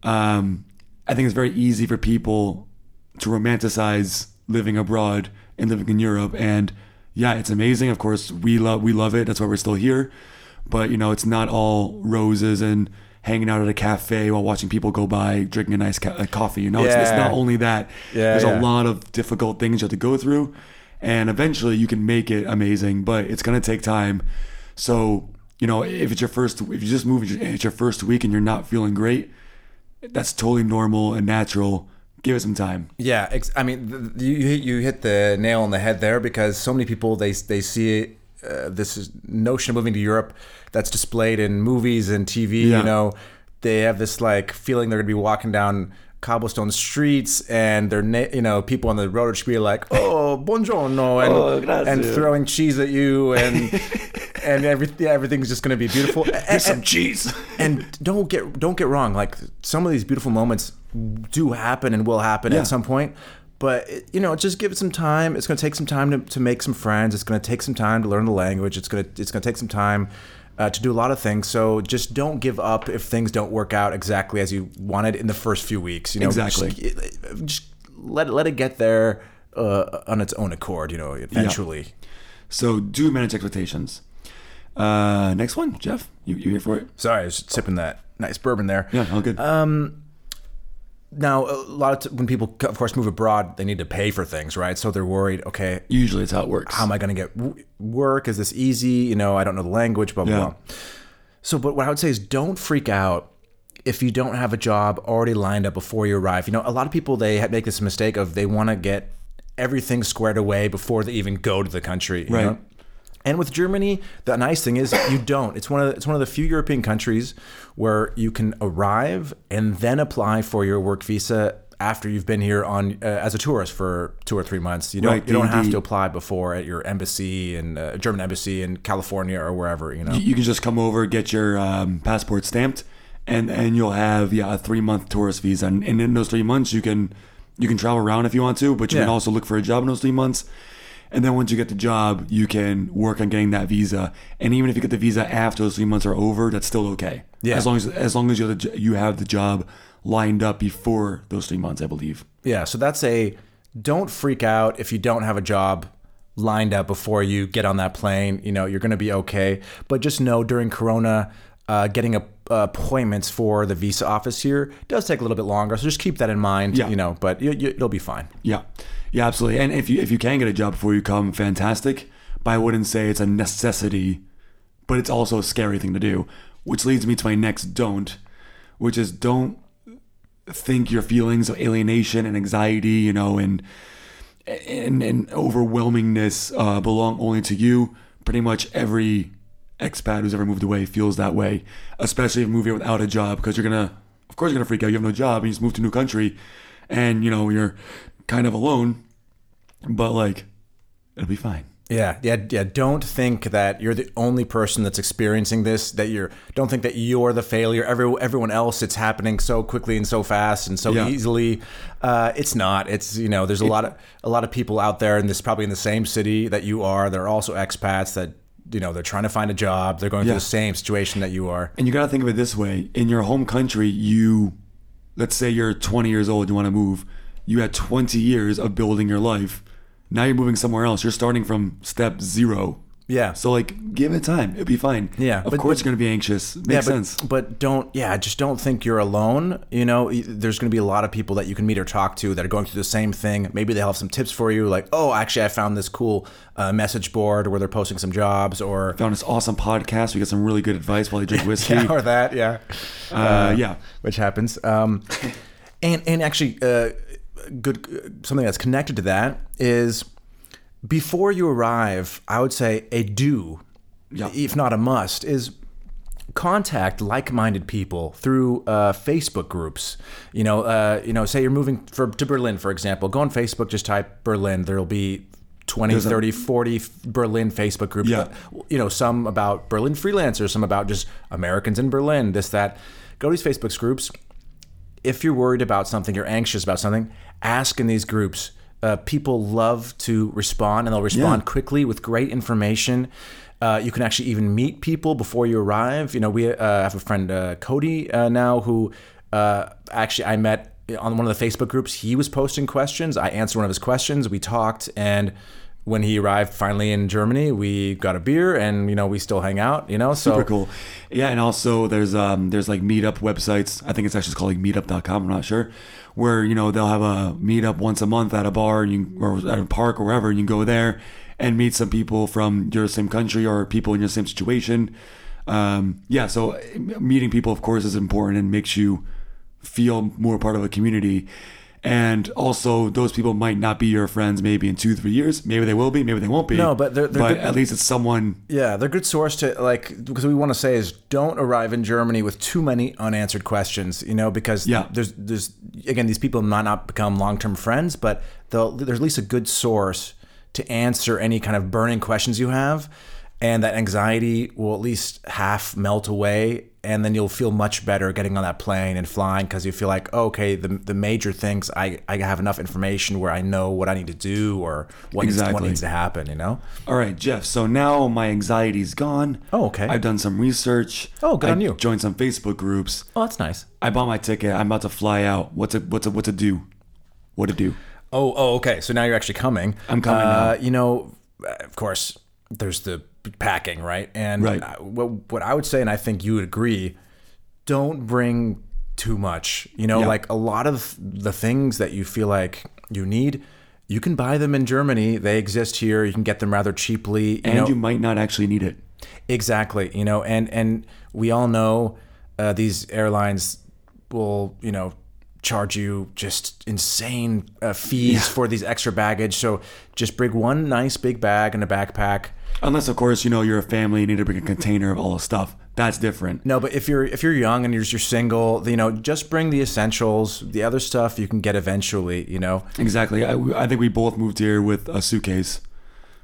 [SPEAKER 2] um, I think it's very easy for people to romanticize living abroad and living in Europe. And yeah, it's amazing. Of course, we love we love it. That's why we're still here. But you know, it's not all roses and hanging out at a cafe while watching people go by drinking a nice ca- coffee. You know, it's, it's not only that.
[SPEAKER 1] Yeah,
[SPEAKER 2] There's
[SPEAKER 1] yeah.
[SPEAKER 2] a lot of difficult things you have to go through, and eventually you can make it amazing. But it's gonna take time. So you know, if it's your first, if you just moved, it's your first week and you're not feeling great, that's totally normal and natural. Give it some time.
[SPEAKER 1] Yeah, ex- I mean, you hit- you hit the nail on the head there because so many people they they see uh, this notion of moving to Europe that's displayed in movies and TV.
[SPEAKER 2] Yeah.
[SPEAKER 1] You know, they have this like feeling they're gonna be walking down cobblestone streets and they're na- you know people on the road should be like oh buongiorno and,
[SPEAKER 2] Oh,
[SPEAKER 1] and throwing cheese at you and and every, yeah, everything's just gonna be beautiful. And,
[SPEAKER 2] Some cheese.
[SPEAKER 1] and don't get don't get wrong like some of these beautiful moments do happen and will happen
[SPEAKER 2] Yeah.
[SPEAKER 1] at some point but you know just give it some time. It's going to take some time to, to make some friends. It's going to take some time to learn the language. It's going to it's going to take some time uh, to do a lot of things so just don't give up if things don't work out exactly as you wanted in the first few weeks you know
[SPEAKER 2] Exactly.
[SPEAKER 1] just, just let, let it get there uh, on its own accord you know eventually
[SPEAKER 2] So do manage expectations. Uh, next one, Jeff. You you here for it?
[SPEAKER 1] sorry i was sipping that nice bourbon there
[SPEAKER 2] Yeah, all good.
[SPEAKER 1] Now, a lot of t- when people, of course, move abroad, they need to pay for things, right? So they're worried. Okay,
[SPEAKER 2] Usually, it's how it works.
[SPEAKER 1] how am I going to get w- work? Is this easy? You know, I don't know the language. Blah blah
[SPEAKER 2] Yeah.
[SPEAKER 1] blah. So, but what I would say is, don't freak out if you don't have a job already lined up before you arrive. You know, a lot of people they make this mistake of they want to get everything squared away before they even go to the country. you
[SPEAKER 2] Right.
[SPEAKER 1] know? And with Germany, the nice thing is you don't. It's one of the, it's one of the few European countries where you can arrive and then apply for your work visa after you've been here on uh, as a tourist for two or three months. You don't
[SPEAKER 2] Right,
[SPEAKER 1] you don't
[SPEAKER 2] the-
[SPEAKER 1] have to apply before at your embassy and uh, German embassy in California or wherever. You know.
[SPEAKER 2] you, you can just come over, get your um, passport stamped, and and you'll have yeah a three month tourist visa, and, and in those three months you can you can travel around if you want to, but you can also look for a job in those three months. And then once you get the job, you can work on getting that visa. And even if you get the visa after those three months are over, that's still okay.
[SPEAKER 1] Yeah.
[SPEAKER 2] As long as as long as you have the, you have the job lined up before those three months, I believe.
[SPEAKER 1] Yeah, so that's a don't freak out if you don't have a job lined up before you get on that plane. You know, you're going to be okay. But just know during Corona, uh, getting a, appointments for the visa office here does take a little bit longer. So just keep that in mind.
[SPEAKER 2] Yeah.
[SPEAKER 1] You know, but you, you, it'll be fine.
[SPEAKER 2] Yeah, yeah, absolutely. And if you if you can get a job before you come, fantastic. But I wouldn't say it's a necessity, but it's also a scary thing to do. Which leads me to my next don't, which is don't think your feelings of alienation and anxiety, you know, and and, and overwhelmingness uh, belong only to you. Pretty much every expat who's ever moved away feels that way, especially if you move here without a job, because you're gonna, of course, you're gonna freak out. You have no job, and you just moved to a new country, and you know you're kind of alone. But like, it'll be fine.
[SPEAKER 1] Yeah, yeah, yeah. Don't think that you're the only person that's experiencing this. That you're. Don't think that you're the failure. Every everyone else, it's happening so quickly and so fast and so
[SPEAKER 2] Yeah.
[SPEAKER 1] easily. Uh, it's not. It's you know. There's a lot of a lot of people out there, and this probably in the same city that you are. They're also expats that you know they're trying to find a job. They're going
[SPEAKER 2] Yeah.
[SPEAKER 1] through the same situation that you are.
[SPEAKER 2] And you gotta think of it this way: in your home country, you, let's say you're 20 years old, you want to move. You had 20 years of building your life. Now you're moving somewhere else. You're starting from step zero,
[SPEAKER 1] Yeah.
[SPEAKER 2] So like, give it time. It'll be fine.
[SPEAKER 1] Yeah,
[SPEAKER 2] Of
[SPEAKER 1] but-
[SPEAKER 2] course, you're gonna be anxious. Makes
[SPEAKER 1] yeah, but,
[SPEAKER 2] sense.
[SPEAKER 1] But don't, yeah, just don't think you're alone. You know, there's going to be a lot of people that you can meet or talk to that are going through the same thing. Maybe they'll have some tips for you, like, oh, actually, I found this cool uh, message board where they're posting some jobs, or
[SPEAKER 2] Found this awesome podcast. We get some really good advice while you drink whiskey.
[SPEAKER 1] yeah, or that, yeah,
[SPEAKER 2] uh, yeah.
[SPEAKER 1] which happens. Um, and and actually, uh, good something that's connected to that is before you arrive, I would say a do, if not a must, is contact like-minded people through uh, Facebook groups. You know, uh, you know, say you're moving for, to Berlin, for example. Go on Facebook, just type Berlin. There'll be 20,
[SPEAKER 2] There's a-
[SPEAKER 1] 30, 40 Berlin Facebook groups.
[SPEAKER 2] Yeah.
[SPEAKER 1] You know, some about Berlin freelancers, some about just Americans in Berlin, this, that. Go to these Facebook groups if you're worried about something, you're anxious about something, ask in these groups. Uh, people love to respond and they'll respond
[SPEAKER 2] Yeah.
[SPEAKER 1] quickly with great information. Uh, you can actually even meet people before you arrive. You know, we uh, have a friend, uh, Cody, uh, now who uh, actually I met on one of the Facebook groups. He was posting questions. I answered one of his questions. We talked, and when he arrived finally in Germany, we got a beer, and you know, we still hang out. You know, so
[SPEAKER 2] Super cool. Yeah, and also there's um there's like meetup websites. I think it's actually called like meetup.com. I'm not sure. Where you know they'll have a meetup once a month at a bar and you or at a park or wherever, and you go there and meet some people from your same country or people in your same situation. Um, yeah, so meeting people, of course, is important and makes you feel more part of a community. And also, those people might not be your friends maybe in two, three years. Maybe they will be, maybe they won't be.
[SPEAKER 1] No, but they're- they're
[SPEAKER 2] but
[SPEAKER 1] good-
[SPEAKER 2] at least it's someone
[SPEAKER 1] Yeah, they're a good source to like because we want to say is don't arrive in Germany with too many unanswered questions. You know, because
[SPEAKER 2] Yeah.
[SPEAKER 1] there's there's again these people might not become long term friends, but they'll, there's at least a good source to answer any kind of burning questions you have, and that anxiety will at least half melt away. And then you'll feel much better getting on that plane and flying because you feel like, oh, okay, the, the major things, I, I have enough information where I know what I need to do or what, needs, what needs to happen, you know?
[SPEAKER 2] All right, Jeff. So now my anxiety's gone.
[SPEAKER 1] Oh, okay.
[SPEAKER 2] I've done some research.
[SPEAKER 1] Oh, good
[SPEAKER 2] I
[SPEAKER 1] on you.
[SPEAKER 2] Joined some Facebook groups.
[SPEAKER 1] Oh, that's nice.
[SPEAKER 2] I bought my ticket. I'm about to fly out. What's it? What's it? What to do? What to do?
[SPEAKER 1] Oh, oh, okay. So now you're actually coming.
[SPEAKER 2] I'm coming
[SPEAKER 1] Uh. You know, of course, there's the packing, right? And
[SPEAKER 2] Right.
[SPEAKER 1] uh, what, what I would say, and I think you would agree, don't bring too much. You know,
[SPEAKER 2] Yeah.
[SPEAKER 1] like a lot of the things that you feel like you need, you can buy them in Germany. They exist here. You can get them rather cheaply. You
[SPEAKER 2] And
[SPEAKER 1] know,
[SPEAKER 2] you might not actually need it.
[SPEAKER 1] Exactly. You know, and and we all know uh, these airlines will, you know, charge you just insane uh, fees for these extra baggage. So just bring one nice big bag and a backpack.
[SPEAKER 2] Unless, of course, you know you're a family. And you need to bring a container of all the stuff. That's different.
[SPEAKER 1] No, but if you're if you're young and you're you're single, you know, just bring the essentials. The other stuff you can get eventually. You know.
[SPEAKER 2] Exactly. I, I think we both moved here with a suitcase,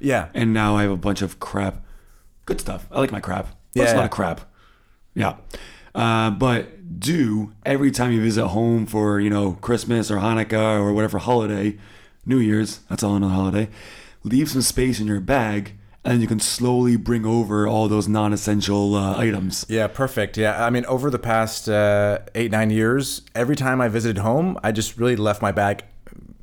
[SPEAKER 1] Yeah.
[SPEAKER 2] and now I have a bunch of crap. Good stuff. I like my crap. But It's
[SPEAKER 1] Yeah.
[SPEAKER 2] a lot of crap. Yeah. Uh, but do every time you visit home for you know Christmas or Hanukkah or whatever holiday, New Year's. That's all another holiday. Leave some space in your bag, and you can slowly bring over all those non-essential uh, items.
[SPEAKER 1] Yeah, perfect. Yeah, I mean, over the past uh, eight nine years, every time I visited home, I just really left my bag,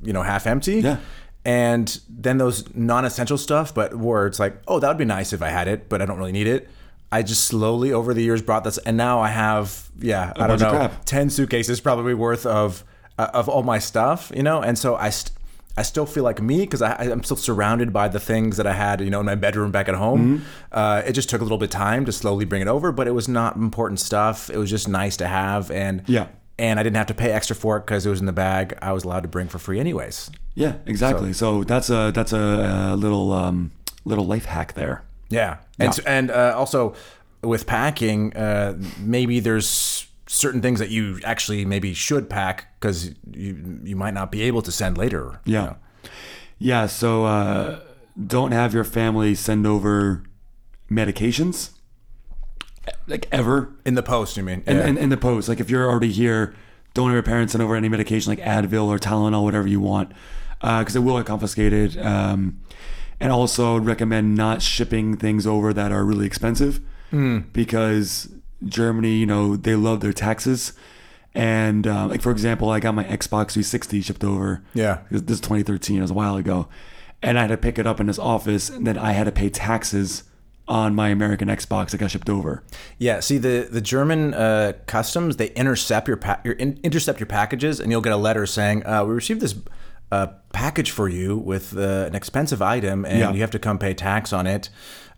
[SPEAKER 1] you know, half empty.
[SPEAKER 2] Yeah.
[SPEAKER 1] And then those non-essential stuff, but where it's like, oh, that would be nice if I had it, but I don't really need it. I just slowly over the years brought this, and now I have, yeah, I don't know, ten suitcases probably worth of uh, of all my stuff, you know. And so I. St- I still feel like me because I I'm still surrounded by the things that I had, you know, in my bedroom back at home.
[SPEAKER 2] Mm-hmm.
[SPEAKER 1] Uh, it just took a little bit of time to slowly bring it over, but it was not important stuff. It was just nice to have, and
[SPEAKER 2] Yeah.
[SPEAKER 1] and I didn't have to pay extra for it because it was in the bag. I was allowed to bring for free anyways.
[SPEAKER 2] Yeah, exactly. So, that's a that's a, uh little um, little life hack there.
[SPEAKER 1] Yeah, and
[SPEAKER 2] Yeah.
[SPEAKER 1] and uh, also with packing, uh, maybe there's certain things that you actually maybe should pack because you you might not be able to send later. you
[SPEAKER 2] Yeah.
[SPEAKER 1] know.
[SPEAKER 2] Yeah, so uh, don't have your family send over medications, like ever,
[SPEAKER 1] in the post, you mean?
[SPEAKER 2] in,
[SPEAKER 1] Yeah.
[SPEAKER 2] in, in the post. Like if you're already here, don't have your parents send over any medication like Advil or Tylenol, whatever you want, because it will get confiscated. Um, and also I'd recommend not shipping things over that are really expensive, because Germany, you know, they love their taxes. And uh, like for example, I got my Xbox 360 shipped over.
[SPEAKER 1] Yeah.
[SPEAKER 2] This is 2013. It was a while ago, and I had to pick it up in his office, and then I had to pay taxes on my American Xbox that got shipped over.
[SPEAKER 1] Yeah, see the the German uh, customs they intercept your pa- your in- intercept your packages, and you'll get a letter saying uh, we received this uh, package for you with uh, an expensive item, and
[SPEAKER 2] Yeah.
[SPEAKER 1] you have to come pay tax on it.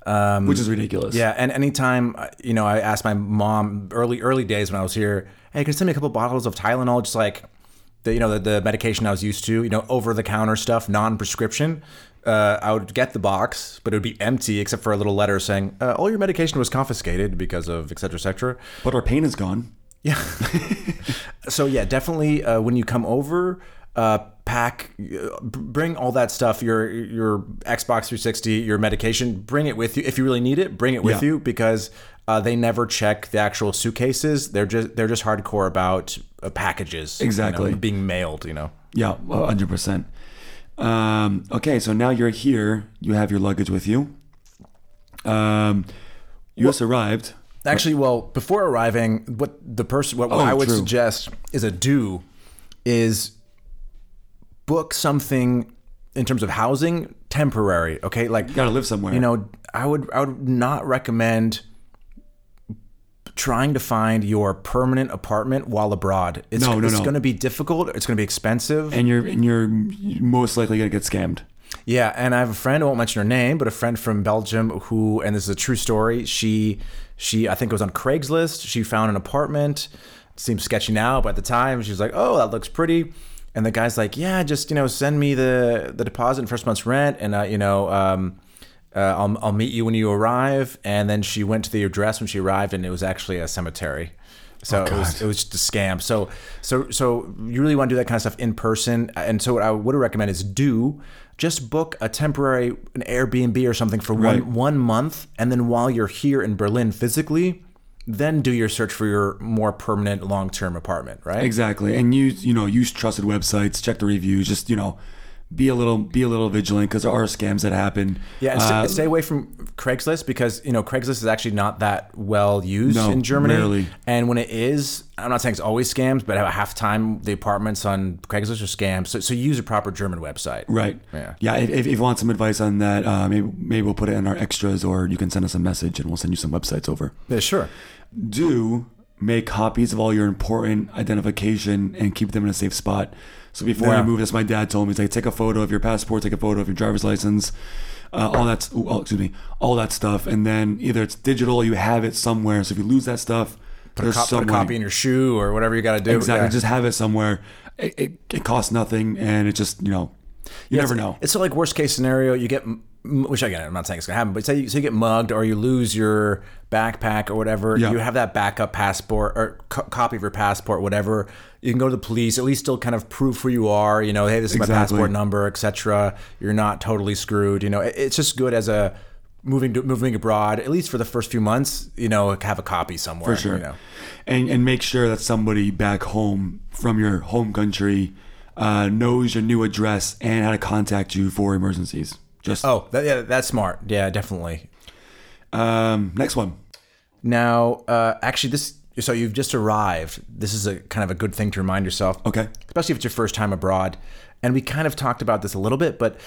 [SPEAKER 1] Um,
[SPEAKER 2] Which is ridiculous.
[SPEAKER 1] yeah, and anytime uh, you know, I asked my mom early early days when I was here, hey, can you send me a couple bottles of Tylenol, just like the you know the, the medication I was used to, you know, over the counter stuff, non prescription. Uh, I would get the box, but it would be empty except for a little letter saying uh, all your medication was confiscated because of et cetera, et cetera.
[SPEAKER 2] But our pain is gone.
[SPEAKER 1] Yeah. so yeah, definitely uh, when you come over, uh, pack, bring all that stuff. Your your Xbox 360, your medication, bring it with you if you really need it. Bring it with
[SPEAKER 2] Yeah.
[SPEAKER 1] you because uh, they never check the actual suitcases. They're just they're just hardcore about uh, packages. you know,
[SPEAKER 2] Exactly.
[SPEAKER 1] being mailed. You know.
[SPEAKER 2] Yeah, well, 100%. Um, okay, so now you're here. You have your luggage with you. Um, you just arrived.
[SPEAKER 1] Actually, well, before arriving, what the person, what, what
[SPEAKER 2] Oh,
[SPEAKER 1] I would
[SPEAKER 2] true.
[SPEAKER 1] suggest is a do is book something in terms of housing temporary. Okay, like
[SPEAKER 2] You got to live somewhere.
[SPEAKER 1] you know, I would I would not recommend trying to find your permanent apartment while abroad. It's,
[SPEAKER 2] No, no,
[SPEAKER 1] it's
[SPEAKER 2] no.
[SPEAKER 1] going to be difficult. It's going to be expensive.
[SPEAKER 2] and you're and you're most likely gonna get scammed.
[SPEAKER 1] Yeah, and I have a friend. I won't mention her name, but a friend from Belgium who, and this is a true story. She, she, I think it was on Craigslist. She found an apartment. It seems sketchy now, but at the time, she was like, "Oh, that looks pretty." And the guy's like, "Yeah, just you know, send me the the deposit and first month's rent, and uh, you know, um, uh, I'll I'll meet you when you arrive." And then she went to the address when she arrived, and it was actually a cemetery. So it was it was just a scam. So so so you really want to do that kind of stuff in person. And so what I would recommend is do just book a temporary an Airbnb or something for
[SPEAKER 2] Right.
[SPEAKER 1] one one month, and then while you're here in Berlin physically, then do your search for your more permanent long term apartment. Right?
[SPEAKER 2] Exactly, and use you know use trusted websites, check the reviews. Just you know, be a little be a little vigilant because there are scams that happen.
[SPEAKER 1] Yeah, and stay,
[SPEAKER 2] Uh,
[SPEAKER 1] stay away from Craigslist because you know Craigslist is actually not that well used
[SPEAKER 2] No,
[SPEAKER 1] in Germany.
[SPEAKER 2] rarely.
[SPEAKER 1] And when it is, I'm not saying it's always scams, but half time the apartments on Craigslist are scams. So, so use a proper German website.
[SPEAKER 2] Right.
[SPEAKER 1] Yeah.
[SPEAKER 2] Yeah. If, if you want some advice on that, uh, maybe maybe we'll put it in our extras, or you can send us a message, and we'll send you some websites over.
[SPEAKER 1] Yeah, sure.
[SPEAKER 2] do make copies of all your important identification and keep them in a safe spot. So before
[SPEAKER 1] Yeah.
[SPEAKER 2] you move, as my dad told me, he's like, take a photo of your passport, take a photo of your driver's license, uh, all that. Oh, excuse me, all that stuff, and then either it's digital, you have it somewhere. So if you lose that stuff,
[SPEAKER 1] Put a, cop, put a copy in your shoe or whatever you got to do.
[SPEAKER 2] Exactly,
[SPEAKER 1] Yeah.
[SPEAKER 2] just have it somewhere. It, it, it costs nothing, and it just you know, you never know.
[SPEAKER 1] It's like worst case scenario, you get, m- which again, I'm not saying it's gonna happen, but say you, say you get mugged or you lose your backpack or whatever,
[SPEAKER 2] Yeah.
[SPEAKER 1] you have that backup passport or co- copy of your passport, whatever. You can go to the police, at least still kind of prove who you are. You know, hey, this is my passport number, etc. You're not totally screwed. You know, it- it's just good as a moving to, moving abroad, at least for the first few months. You know, have a copy somewhere.
[SPEAKER 2] for sure.
[SPEAKER 1] You know.
[SPEAKER 2] And and make sure that somebody back home from your home country uh, knows your new address and how to contact you for emergencies. Just
[SPEAKER 1] Oh, that, yeah, that's smart. Yeah, definitely.
[SPEAKER 2] um, next one.
[SPEAKER 1] Now, uh, actually, this so you've just arrived. This is a kind of a good thing to remind yourself.
[SPEAKER 2] Okay.
[SPEAKER 1] Especially if it's your first time abroad. And we kind of talked about this a little bit, but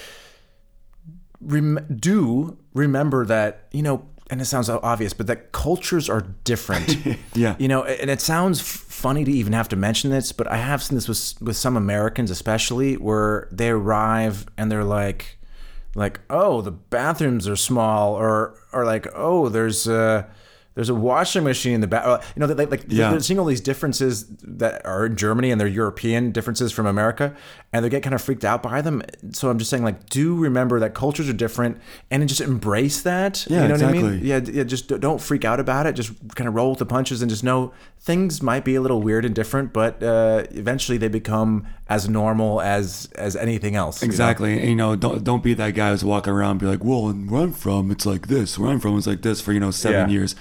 [SPEAKER 1] rem- do remember that, you know, and it sounds obvious, but that cultures are different.
[SPEAKER 2] Yeah.
[SPEAKER 1] You know, and it sounds funny to even have to mention this, but I have seen this with with some Americans, especially, where they arrive and they're like, like, oh, the bathrooms are small, or or like, oh, there's a there's a washing machine in the back. You know, like, like
[SPEAKER 2] Yeah.
[SPEAKER 1] they're seeing all these differences that are in Germany and they're European differences from America, and they get kind of freaked out by them. So I'm just saying, like, do remember that cultures are different, and just embrace that.
[SPEAKER 2] Yeah,
[SPEAKER 1] you know what I mean?
[SPEAKER 2] exactly.
[SPEAKER 1] Yeah, yeah. Just don't freak out about it. Just kind of roll with the punches and just know things might be a little weird and different, but uh, eventually they become as normal as as anything else. you know?
[SPEAKER 2] Exactly. And, you know, don't don't be that guy who's walking around and be like, well, and where I'm from, it's like this. Where I'm from, it's like this for you know seven
[SPEAKER 1] Yeah.
[SPEAKER 2] years.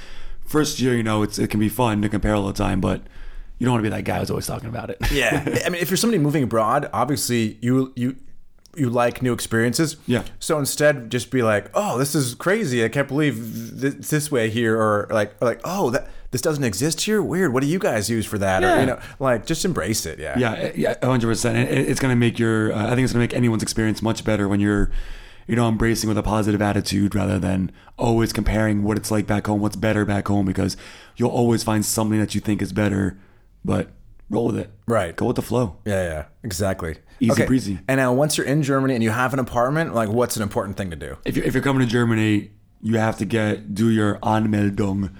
[SPEAKER 2] First year, you know, it's it can be fun to compare all the time, but you don't want to be that guy who's always talking about it.
[SPEAKER 1] Yeah, I mean, if you're somebody moving abroad, obviously you you you like new experiences.
[SPEAKER 2] Yeah.
[SPEAKER 1] So instead, just be like, "Oh, this is crazy! I can't believe th- it's this way here," or like, or like, "Oh, that this doesn't exist here. Weird. What do you guys use for that?" Or
[SPEAKER 2] Yeah.
[SPEAKER 1] you know, like just embrace it. Yeah.
[SPEAKER 2] Yeah, yeah, hundred percent. It's gonna make your. Uh, I think it's gonna make anyone's experience much better when you're you know, embracing with a positive attitude rather than always comparing what it's like back home, what's better back home, because you'll always find something that you think is better, but roll with it.
[SPEAKER 1] Right.
[SPEAKER 2] Go with the flow.
[SPEAKER 1] Yeah, yeah, exactly.
[SPEAKER 2] Easy breezy.
[SPEAKER 1] And now, once you're in Germany and you have an apartment, like, what's an important thing to do?
[SPEAKER 2] if you're, if you're coming to Germany, you have to get do your Anmeldung,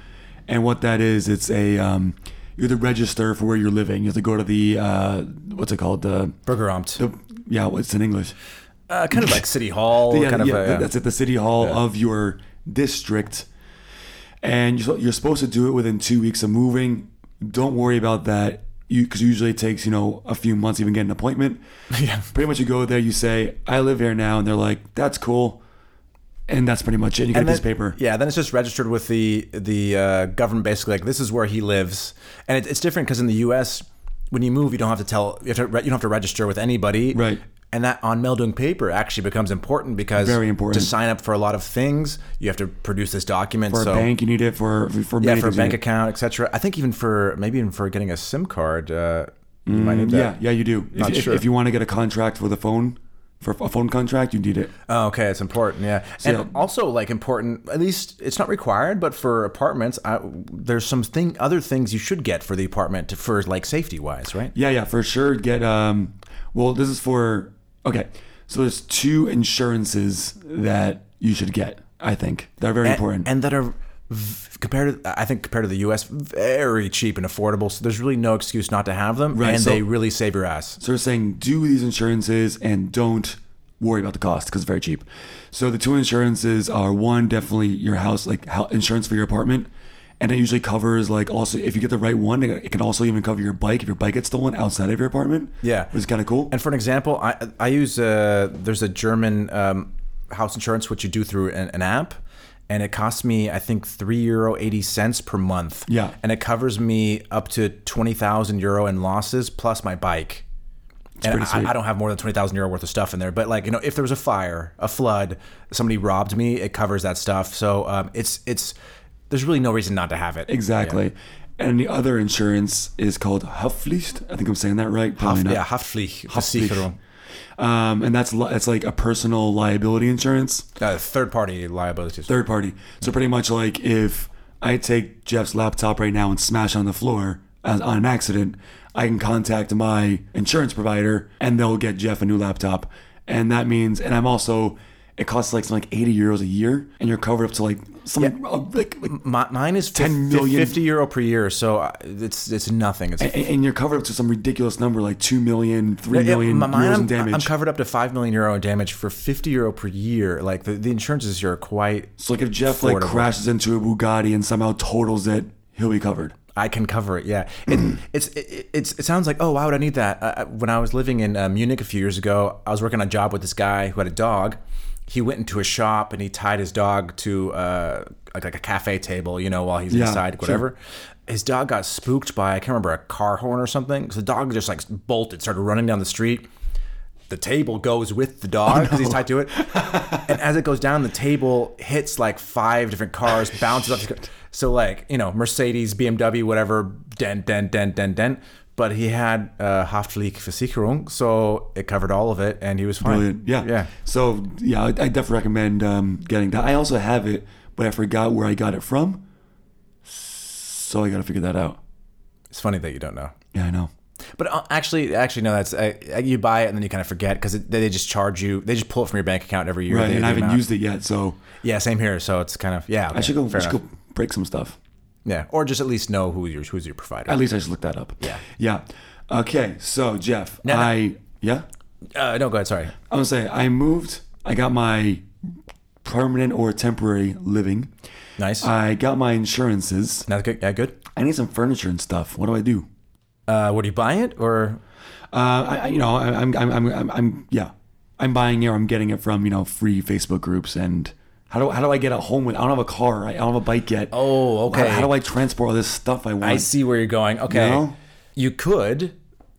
[SPEAKER 2] and what that is, it's a um, you have to register for where you're living. You have to go to the uh, what's it called the,
[SPEAKER 1] Bürgeramt,
[SPEAKER 2] the yeah what's in English?
[SPEAKER 1] uh, kind of like City Hall,
[SPEAKER 2] yeah,
[SPEAKER 1] kind of.
[SPEAKER 2] yeah, that's at the city hall of your district, and you're, you're supposed to do it within two weeks of moving. Don't worry about that. Because usually it takes you know a few months even get an appointment.
[SPEAKER 1] yeah.
[SPEAKER 2] Pretty much you go there, you say I live here now, and they're like that's cool, and that's pretty much it. You get
[SPEAKER 1] And
[SPEAKER 2] a piece of paper.
[SPEAKER 1] Yeah, then it's just registered with the the uh, government. Basically, like this is where he lives, and it, it's different because in the U.S. when you move, you don't have to tell you have to re- you don't have to register with anybody,
[SPEAKER 2] Right.
[SPEAKER 1] And that Anmeldung paper actually becomes important because
[SPEAKER 2] Very important.
[SPEAKER 1] to sign up for a lot of things, you have to produce this document.
[SPEAKER 2] for
[SPEAKER 1] so
[SPEAKER 2] a bank, you need it for for,
[SPEAKER 1] yeah, for a bank account, etc. I think even for maybe even for getting a SIM card, uh, you might need that.
[SPEAKER 2] Yeah, yeah, you do. If,
[SPEAKER 1] Not
[SPEAKER 2] if,
[SPEAKER 1] sure.
[SPEAKER 2] if you want to get a contract for the phone, for a phone contract, you need it.
[SPEAKER 1] Oh, okay, it's important. Yeah, and
[SPEAKER 2] yeah.
[SPEAKER 1] also like important. At least it's not required, but for apartments, I, there's some thing, other things you should get for the apartment to, for like safety wise, right?
[SPEAKER 2] Yeah, yeah, for sure. Get um. Well, this is for okay. So there's two insurances that you should get. I think they're very
[SPEAKER 1] And,
[SPEAKER 2] important.
[SPEAKER 1] and that are v- compared to I think compared to the U.S. very cheap and affordable. So there's really no excuse not to have them,
[SPEAKER 2] Right,
[SPEAKER 1] and
[SPEAKER 2] so-
[SPEAKER 1] they really save your ass.
[SPEAKER 2] So they're saying do these insurances and don't worry about the cost because it's very cheap. So the two insurances are one definitely your house like insurance for your apartment, and it usually covers like also if you get the right one, it can also even cover your bike if your bike gets stolen outside of your apartment.
[SPEAKER 1] Yeah.
[SPEAKER 2] which is kind of cool.
[SPEAKER 1] And for an example, I I use uh, there's a German um, house insurance which you do through an, an app, and it costs me I think three euro eighty cents per month.
[SPEAKER 2] Yeah.
[SPEAKER 1] and it covers me up to twenty thousand euro in losses plus my bike. And
[SPEAKER 2] pretty sweet.
[SPEAKER 1] I, I don't have more than twenty thousand euro worth of stuff in there, but like you know, if there was a fire, a flood, somebody robbed me, it covers that stuff. So um, it's it's there's really no reason not to have it.
[SPEAKER 2] Exactly. And the other insurance is called Haftpflicht. I think I'm saying that right. Probably
[SPEAKER 1] Haft,
[SPEAKER 2] not.
[SPEAKER 1] yeah, Haftpflicht,
[SPEAKER 2] Haftpflicht. Um, and that's li- it's like a personal liability insurance,
[SPEAKER 1] Uh, third party liability.
[SPEAKER 2] third party. So pretty much like if I take Jeff's laptop right now and smash on the floor as, on an accident, I can contact my insurance provider and they'll get Jeff a new laptop. And that means, and I'm also, it costs like something like 80 euros a year, and you're covered up to like something uh, like, like
[SPEAKER 1] My, mine is
[SPEAKER 2] 10
[SPEAKER 1] 10
[SPEAKER 2] million.
[SPEAKER 1] 50 euro per year, so uh, it's it's nothing. It's
[SPEAKER 2] and, and you're covered up to some ridiculous number like 2 million, 3
[SPEAKER 1] Yeah,
[SPEAKER 2] million
[SPEAKER 1] my- mine,
[SPEAKER 2] euros in damage.
[SPEAKER 1] I'm covered up to 5 million euro in damage for 50 euro per year. Like the, the insurances here are quite.
[SPEAKER 2] So like if Jeff like crashes into a Bugatti and somehow totals it, he'll be covered.
[SPEAKER 1] I can cover it. Yeah, it, it's it, it's it sounds like oh why would I need that? Uh, when I was living in uh, Munich a few years ago, I was working on a job with this guy who had a dog. He went into a shop and he tied his dog to uh, like, like a cafe table, you know, while he's
[SPEAKER 2] Yeah,
[SPEAKER 1] inside, whatever. His dog got spooked by I can't remember a car horn or something. So the dog just like bolted, started running down the street. The table goes with the dog because he's tied to it, and as it goes down, the table hits like five different cars, bounces up. So like you know, Mercedes, BMW, whatever, dent, dent, dent, dent, dent. But he had uh, Haftpflichtversicherung, so it covered all of it, and he was fine.
[SPEAKER 2] Brilliant. Yeah.
[SPEAKER 1] yeah.
[SPEAKER 2] So yeah, I, I definitely recommend um, getting that. I also have it, but I forgot where I got it from. So I got to figure that out.
[SPEAKER 1] It's funny that you don't know.
[SPEAKER 2] Yeah, I know.
[SPEAKER 1] But uh, actually, actually, no. That's uh, you buy it and then you kind of forget because they just charge you. They just pull it from your bank account every year.
[SPEAKER 2] Right, and I haven't
[SPEAKER 1] amount.
[SPEAKER 2] used it yet, so
[SPEAKER 1] Yeah, same here. So it's kind of yeah.
[SPEAKER 2] I should go. I should go break some stuff.
[SPEAKER 1] Yeah, or just at least know who your who's your provider.
[SPEAKER 2] At least I just looked that up.
[SPEAKER 1] Yeah.
[SPEAKER 2] Yeah. Okay. So Jeff,
[SPEAKER 1] No, no.
[SPEAKER 2] I yeah.
[SPEAKER 1] Uh, no, go ahead. Sorry.
[SPEAKER 2] I'm gonna say I moved. I got my permanent or temporary living.
[SPEAKER 1] Nice.
[SPEAKER 2] I got my insurances.
[SPEAKER 1] That's good. Yeah, good.
[SPEAKER 2] I need some furniture and stuff. What do I do?
[SPEAKER 1] Uh, what do you buy it or?
[SPEAKER 2] Uh, I, I- you know, I- I'm, I'm, I'm, I'm, I'm, yeah, I'm buying it. or I'm getting it from you know free Facebook groups. And how do how do I get it home with? I don't have a car. I don't have a bike yet.
[SPEAKER 1] Oh, okay.
[SPEAKER 2] How, how do I transport all this stuff I want?
[SPEAKER 1] I see where you're going. Okay,
[SPEAKER 2] know?
[SPEAKER 1] you could.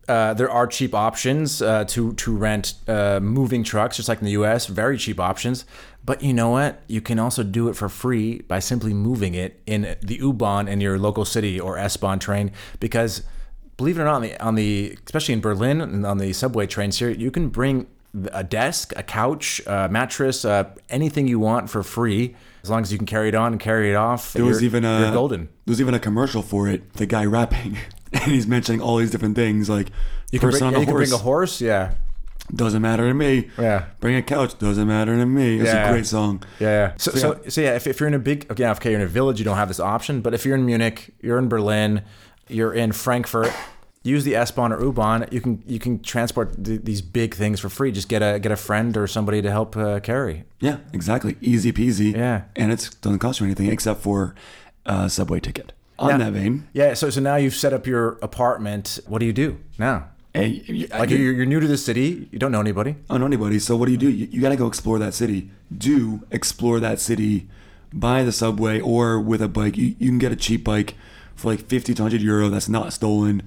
[SPEAKER 1] Uh, there are cheap options uh, to to rent uh, moving trucks, just like in the U.S. Very cheap options. But you know what? You can also do it for free by simply moving it in the U-Bahn in your local city or S-Bahn train. Because believe it or not, on the, on the especially in Berlin and on the subway trains here, you can bring a desk, a couch, a mattress, uh, anything you want for free. As long as you can carry it on and carry it off,
[SPEAKER 2] There was even a
[SPEAKER 1] you're golden.
[SPEAKER 2] There was even a commercial for it. The guy rapping, and he's mentioning all these different things like
[SPEAKER 1] You can, bring,
[SPEAKER 2] a
[SPEAKER 1] you can
[SPEAKER 2] horse
[SPEAKER 1] bring a horse, yeah,
[SPEAKER 2] doesn't matter to me.
[SPEAKER 1] Yeah.
[SPEAKER 2] Bring a couch doesn't matter to me. It's
[SPEAKER 1] Yeah.
[SPEAKER 2] a great song.
[SPEAKER 1] yeah. yeah. So,
[SPEAKER 2] So,
[SPEAKER 1] so, so, yeah, if, if you're in a big, yeah, okay, you're in a village, you don't have this option. But if you're in Munich, you're in Berlin, you're in Frankfurt, use the S-Bahn or U-Bahn. You can you can transport th- these big things for free. Just get a get a friend or somebody to help uh, carry.
[SPEAKER 2] Yeah, exactly. Easy peasy.
[SPEAKER 1] Yeah.
[SPEAKER 2] And it doesn't cost you anything except for a subway ticket. On
[SPEAKER 1] Yeah.
[SPEAKER 2] that vein,
[SPEAKER 1] Yeah. So so now you've set up your apartment. What do you do now?
[SPEAKER 2] hey,
[SPEAKER 1] Like
[SPEAKER 2] you-
[SPEAKER 1] you're, you're new to the city. You don't know anybody.
[SPEAKER 2] I don't know anybody. So what do you do? You, you got to go explore that city. Do explore that city by the subway or with a bike. You, you can get a cheap bike for like 50 to 100 euro that's not stolen.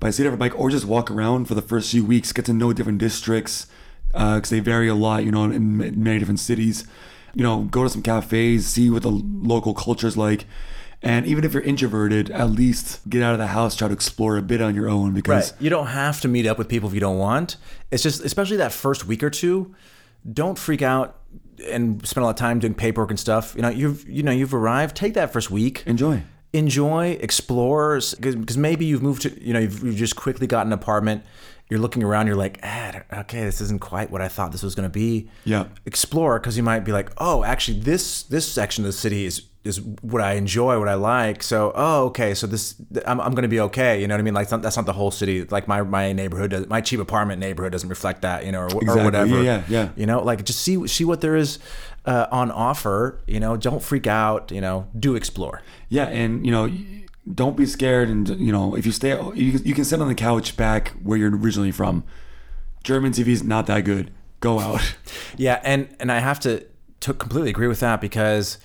[SPEAKER 2] Buy a city different bike or just walk around for the first few weeks, get to know different districts uh, because they vary a lot, you know, in many different cities. You know, go to some cafes, see what the local culture is like. And even if you're introverted, at least get out of the house, try to explore a bit on your own because
[SPEAKER 1] You don't have to meet up with people if you don't want. It's just, especially that first week or two, don't freak out and spend a lot of time doing paperwork and stuff. You know, you've you know you've arrived. Take that first week.
[SPEAKER 2] enjoy.
[SPEAKER 1] Enjoy, explore, because maybe you've moved to, you know, you've, you've just quickly got an apartment. You're looking around. You're like, ah, okay, this isn't quite what I thought this was going to be.
[SPEAKER 2] Yeah.
[SPEAKER 1] Explore, because you might be like, oh, actually, this this section of the city is is what I enjoy, what I like. So, oh, okay, so this I'm, I'm going to be okay. You know what I mean? Like that's not, that's not the whole city. Like my my neighborhood, does, my cheap apartment neighborhood doesn't reflect that. You know, or,
[SPEAKER 2] Exactly.
[SPEAKER 1] or whatever.
[SPEAKER 2] Yeah, yeah, yeah.
[SPEAKER 1] You know, like just see see what there is uh, on offer. You know, don't freak out. You know, do explore.
[SPEAKER 2] Yeah, and you know, don't be scared. And you know, if you stay, you can, you can sit on the couch back where you're originally from. German TV is not that good. Go out.
[SPEAKER 1] Yeah, and and I have to to completely agree with that because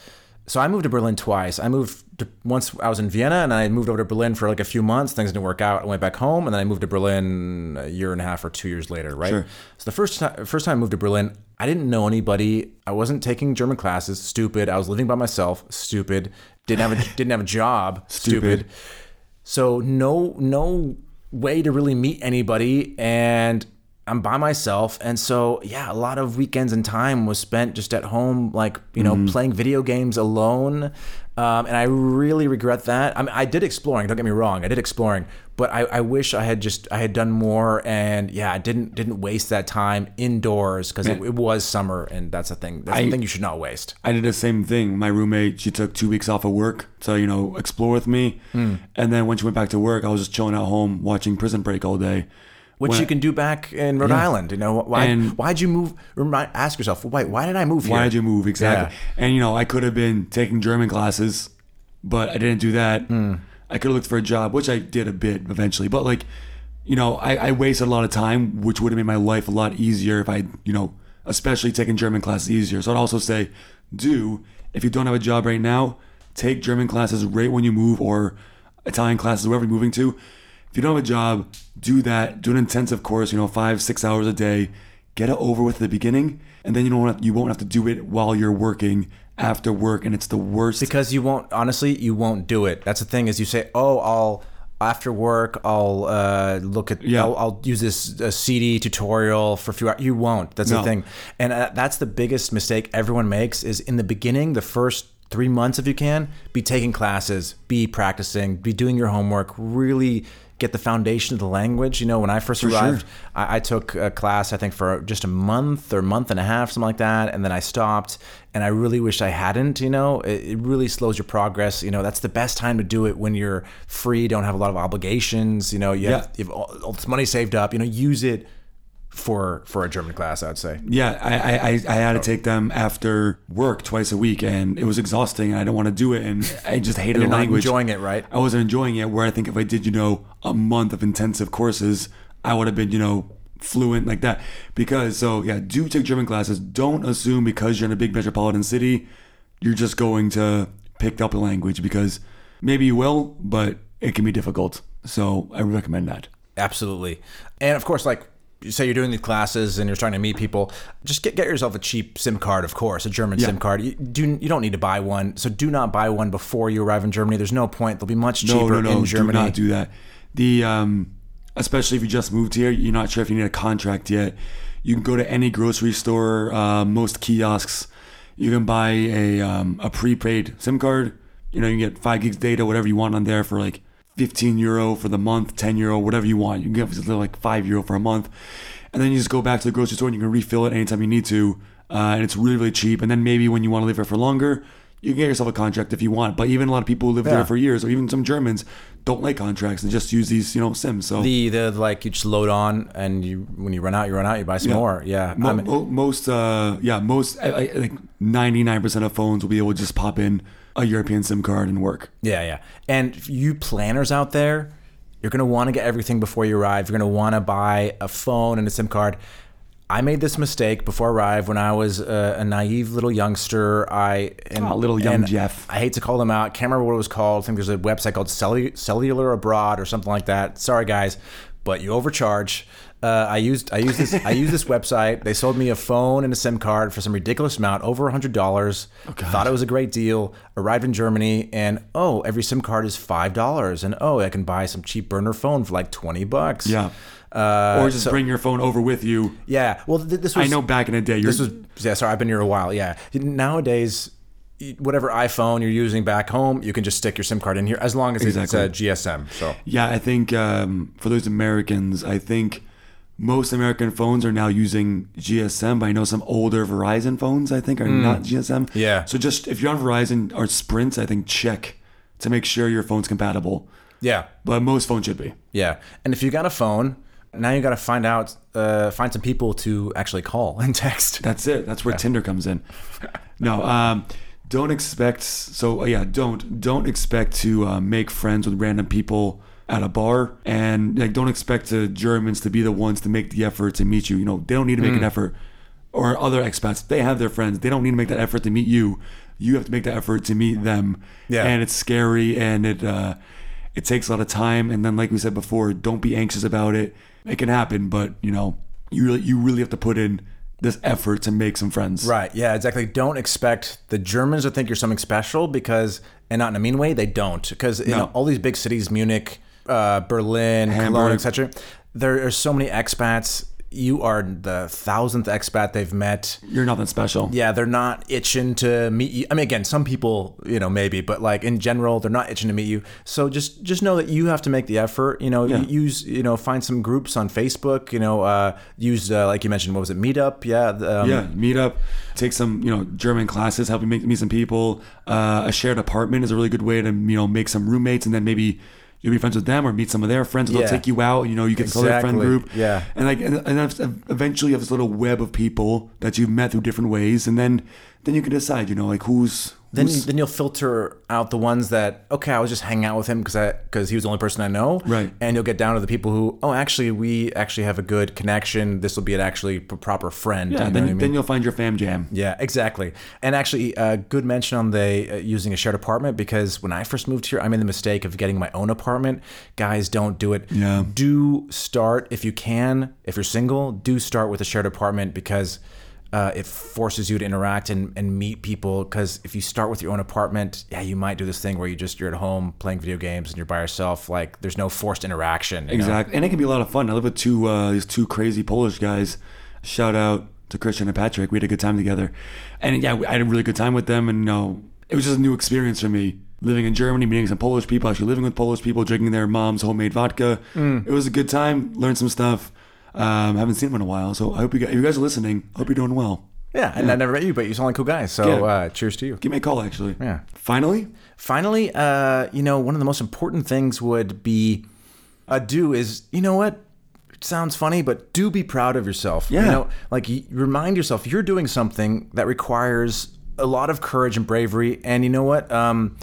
[SPEAKER 1] so I moved to Berlin twice. I moved once I was in Vienna and I moved over to Berlin for like a few months. Things didn't work out. I went back home and then I moved to Berlin a year and a half or two years later. Right.
[SPEAKER 2] Sure.
[SPEAKER 1] So the first time first time I moved to Berlin, I didn't know anybody. I wasn't taking German classes. Stupid. I was living by myself. Stupid. Didn't have a didn't have a job.
[SPEAKER 2] Stupid.
[SPEAKER 1] stupid. So no no way to really meet anybody and I'm by myself and so yeah, a lot of weekends and time was spent just at home like, you know, playing video games alone. Um, and I really regret that. I mean, I did exploring, don't get me wrong. I did exploring, but I, I wish I had just I had done more and yeah, I didn't didn't waste that time indoors because it, it was summer and that's a thing. That's
[SPEAKER 2] I-
[SPEAKER 1] thing you should not waste.
[SPEAKER 2] I did the same thing. My roommate, she took two weeks off of work to you know explore with me,
[SPEAKER 1] Hmm.
[SPEAKER 2] and then when she went back to work, I was just chilling at home watching Prison Break all day.
[SPEAKER 1] Which
[SPEAKER 2] When-
[SPEAKER 1] you can do back in Rhode Island. You know, why
[SPEAKER 2] And-
[SPEAKER 1] why'd you move? Remind, ask yourself, wait, why did I move here?
[SPEAKER 2] Why did you move exactly?
[SPEAKER 1] Yeah.
[SPEAKER 2] And you know, I could have been taking German classes, but I didn't do that.
[SPEAKER 1] Hmm.
[SPEAKER 2] I could have looked for a job, which I did a bit eventually. But like, you know, I, I wasted a lot of time, which would have made my life a lot easier if I, you know, especially taking German classes easier. So I'd also say, do if you don't have a job right now, take German classes right when you move, or Italian classes, wherever you're moving to. If you don't have a job, do that. Do an intensive course, you know, five, six hours a day. Get it over with at the beginning, and then you don't have, you won't have to do it while you're working after work, and it's the worst.
[SPEAKER 1] because you won't. Honestly, you won't do it. That's the thing. Is you say, oh, I'll after work, I'll uh, look at.
[SPEAKER 2] Yeah.
[SPEAKER 1] I'll, I'll use this uh, CD tutorial for a few hours. You won't. That's the thing, and uh, that's the biggest mistake everyone makes. Is in the beginning, the first three months, if you can, be taking classes, be practicing, be doing your homework. Really get the foundation of the language. You know, when I first
[SPEAKER 2] sure.
[SPEAKER 1] arrived, I, I took a class, I think, for just a month or month and a half, something like that, and then I stopped. And I really wish I hadn't. You know, it, it really slows your progress. You know, that's the best time to do it when you're free, don't have a lot of obligations. You know, you have,
[SPEAKER 2] Yeah.
[SPEAKER 1] you have all, all this money saved up. You know, use it for for a German class. I'd say.
[SPEAKER 2] Yeah, I, I, I I had to oh. take them after work twice a week, and it was exhausting, and I didn't want to do it, and I just hated
[SPEAKER 1] You're
[SPEAKER 2] the language.
[SPEAKER 1] enjoying it, right?
[SPEAKER 2] I wasn't enjoying it. Where I think if I did, you know, a month of intensive courses, I would have been, you know, fluent like that. Because so yeah, do take German classes. Don't assume because you're in a big metropolitan city, you're just going to pick up the language because maybe you will, but it can be difficult. So I recommend that.
[SPEAKER 1] Absolutely. And of course, like say you're doing these classes and you're starting to meet people, just get, get yourself a cheap SIM card, of course, a German
[SPEAKER 2] Yeah.
[SPEAKER 1] SIM card. You do you don't need to buy one. So do not buy one before you arrive in Germany. There's no point. They'll be much cheaper
[SPEAKER 2] no, no, no,
[SPEAKER 1] in Germany.
[SPEAKER 2] Do not do that. The um, especially if you just moved here, you're not sure if you need a contract yet. You can go to any grocery store, uh, most kiosks. You can buy a um, a prepaid SIM card. You know, you can get five gigs data, whatever you want on there for like 15 euro for the month, 10 euro, whatever you want. You can get like five euro for a month, and then you just go back to the grocery store and you can refill it anytime you need to, uh, and it's really really cheap. And then maybe when you want to live there for longer, you can get yourself a contract if you want. But even a lot of people who live
[SPEAKER 4] Yeah.
[SPEAKER 2] there for years, or even some Germans, don't like contracts and just use these you know sims. So
[SPEAKER 1] The the like you just load on and you when you run out you run out you buy some
[SPEAKER 2] Yeah.
[SPEAKER 1] more. Yeah.
[SPEAKER 2] Mo-
[SPEAKER 1] I mean-
[SPEAKER 2] mo- most, uh, yeah, most, I, I think 99% of phones will be able to just pop in a European SIM card and work.
[SPEAKER 1] Yeah, yeah. And you planners out there, you're going to want to get everything before you arrive. You're going to want to buy a phone and a SIM card. I made this mistake before I arrived when I was a, a naive little youngster. I and
[SPEAKER 2] Oh, little young
[SPEAKER 1] and
[SPEAKER 2] Jeff.
[SPEAKER 1] I hate to call them out. Can't remember what it was called. I think there's a website called Cellu- Cellular Abroad or something like that. Sorry, guys, but you overcharge. Uh, I used I used this I used this website. They sold me a phone and a SIM card for some ridiculous amount, over a hundred dollars. Thought it was a great deal. Arrived in Germany, and oh, every SIM card is five dollars, and oh, I can buy some cheap burner phone for like twenty bucks.
[SPEAKER 2] Yeah.
[SPEAKER 1] Uh,
[SPEAKER 2] or just
[SPEAKER 1] so-
[SPEAKER 2] bring your phone over with you.
[SPEAKER 1] yeah. Well, th- this was
[SPEAKER 2] I know back in the day, you're,
[SPEAKER 1] this was yeah. Sorry, I've been here a while. Yeah. Nowadays, whatever iPhone you're using back home, you can just stick your SIM card in here as long as
[SPEAKER 2] Exactly.
[SPEAKER 1] it's a GSM. So
[SPEAKER 2] yeah, I think um, for those Americans, I think most American phones are now using GSM, but I know some older Verizon phones, I think, are not GSM.
[SPEAKER 1] Yeah.
[SPEAKER 2] So just if you're on Verizon or Sprint, I think check to make sure your phone's compatible.
[SPEAKER 1] yeah,
[SPEAKER 2] But most phones should be.
[SPEAKER 1] yeah. And if you got a phone, now you got to find out, uh, find some people to actually call and text.
[SPEAKER 2] That's it. That's where Tinder comes in. No, um, don't expect. So yeah, don't don't expect to uh, make friends with random people at a bar, and like don't expect the Germans to be the ones to make the effort to meet you. You know, they don't need to make
[SPEAKER 1] Mm.
[SPEAKER 2] an effort. Or other expats, they have their friends. They don't need to make that effort to meet you. You have to make the effort to meet them.
[SPEAKER 1] Yeah.
[SPEAKER 2] And it's scary, and it uh, it takes a lot of time. And then, like we said before, don't be anxious about it. It can happen, but you know, you really you really have to put in this effort to make some friends.
[SPEAKER 1] Right. Yeah, exactly. Don't expect the Germans to think you're something special because, and not in a mean way, they don't. Because you
[SPEAKER 2] No.
[SPEAKER 1] know all these big cities, Munich, uh, Berlin, Cologne, etc. There are so many expats. You are the thousandth expat they've met.
[SPEAKER 2] You're nothing special.
[SPEAKER 1] Yeah, they're not itching to meet you. I mean, again, some people, you know, maybe, but like in general, they're not itching to meet you. So just just know that you have to make the effort. You know,
[SPEAKER 2] Yeah.
[SPEAKER 1] use you know, find some groups on Facebook. You know, uh, use uh, like you mentioned, what was it, Meetup? Yeah, um,
[SPEAKER 2] yeah, meet up, take some you know German classes, help you make meet some people. Uh, a shared apartment is a really good way to you know make some roommates, and then maybe you'll be friends with them or meet some of their friends. They'll
[SPEAKER 1] Yeah.
[SPEAKER 2] take you out. You know, you get this other friend group.
[SPEAKER 1] Yeah.
[SPEAKER 2] and like and, and eventually you have this little web of people that you've met through different ways, and then then you can decide. You know, like who's
[SPEAKER 1] Then,
[SPEAKER 2] who's
[SPEAKER 1] then you'll filter out the ones that okay, I was just hanging out with him because I because he was the only person I know,
[SPEAKER 2] Right.
[SPEAKER 1] And you'll get down to the people who oh, actually, we actually have a good connection. This will be an actually proper friend.
[SPEAKER 2] yeah.
[SPEAKER 1] you know
[SPEAKER 2] then
[SPEAKER 1] I mean?
[SPEAKER 2] then you'll find your fam jam.
[SPEAKER 1] Yeah, exactly. And actually, uh, good mention on the uh, using a shared apartment because when I first moved here, I made the mistake of getting my own apartment. Guys, don't do it.
[SPEAKER 2] Yeah.
[SPEAKER 1] Do start if you can. If you're single, do start with a shared apartment because uh, it forces you to interact and, and meet people. Because if you start with your own apartment, yeah, you might do this thing where you just you're at home playing video games and you're by yourself. Like there's no forced interaction. you know?
[SPEAKER 2] Exactly, and it can be a lot of fun. I live with two uh, these two crazy Polish guys. Shout out to Christian and Patrick. We had a good time together, and yeah, I had a really good time with them. And you know, it was just a new experience for me. Living in Germany, meeting some Polish people, actually living with Polish people, drinking their mom's homemade vodka.
[SPEAKER 1] Mm.
[SPEAKER 2] It was a good time. Learned some stuff. Um, haven't seen them in a while, so I hope you guys, if you guys are listening. I Hope you're doing well.
[SPEAKER 1] Yeah, and I never met you, but you sound like a cool guy. So
[SPEAKER 2] Yeah.
[SPEAKER 1] uh, cheers to you.
[SPEAKER 2] Give me a call, actually.
[SPEAKER 1] Yeah.
[SPEAKER 2] Finally,
[SPEAKER 1] Finally, uh, you know, one of the most important things would be uh, do is, you know what? It sounds funny, but do be proud of yourself.
[SPEAKER 2] Yeah.
[SPEAKER 1] You know, like remind yourself you're doing something that requires a lot of courage and bravery. And you know what? Um,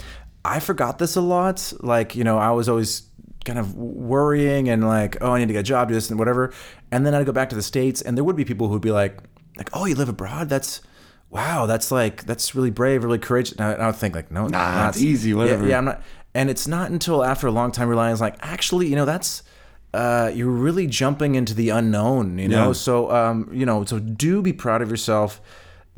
[SPEAKER 1] I forgot this a lot. Like, you know, I was always kind of worrying and like, oh, I need to get a job, do this and whatever. And then I'd go back to the States and there would be people who'd be like, like, oh, you live abroad? That's, wow, that's like, that's really brave, really courageous. And I, and I would think like, no,
[SPEAKER 2] Nah, it's easy, whatever.
[SPEAKER 1] Yeah, yeah, I'm not. And it's not until after a long time realizing, like, actually, you know, that's uh, you're really jumping into the unknown. You know,
[SPEAKER 2] Yeah.
[SPEAKER 1] so um, you know, so do be proud of yourself.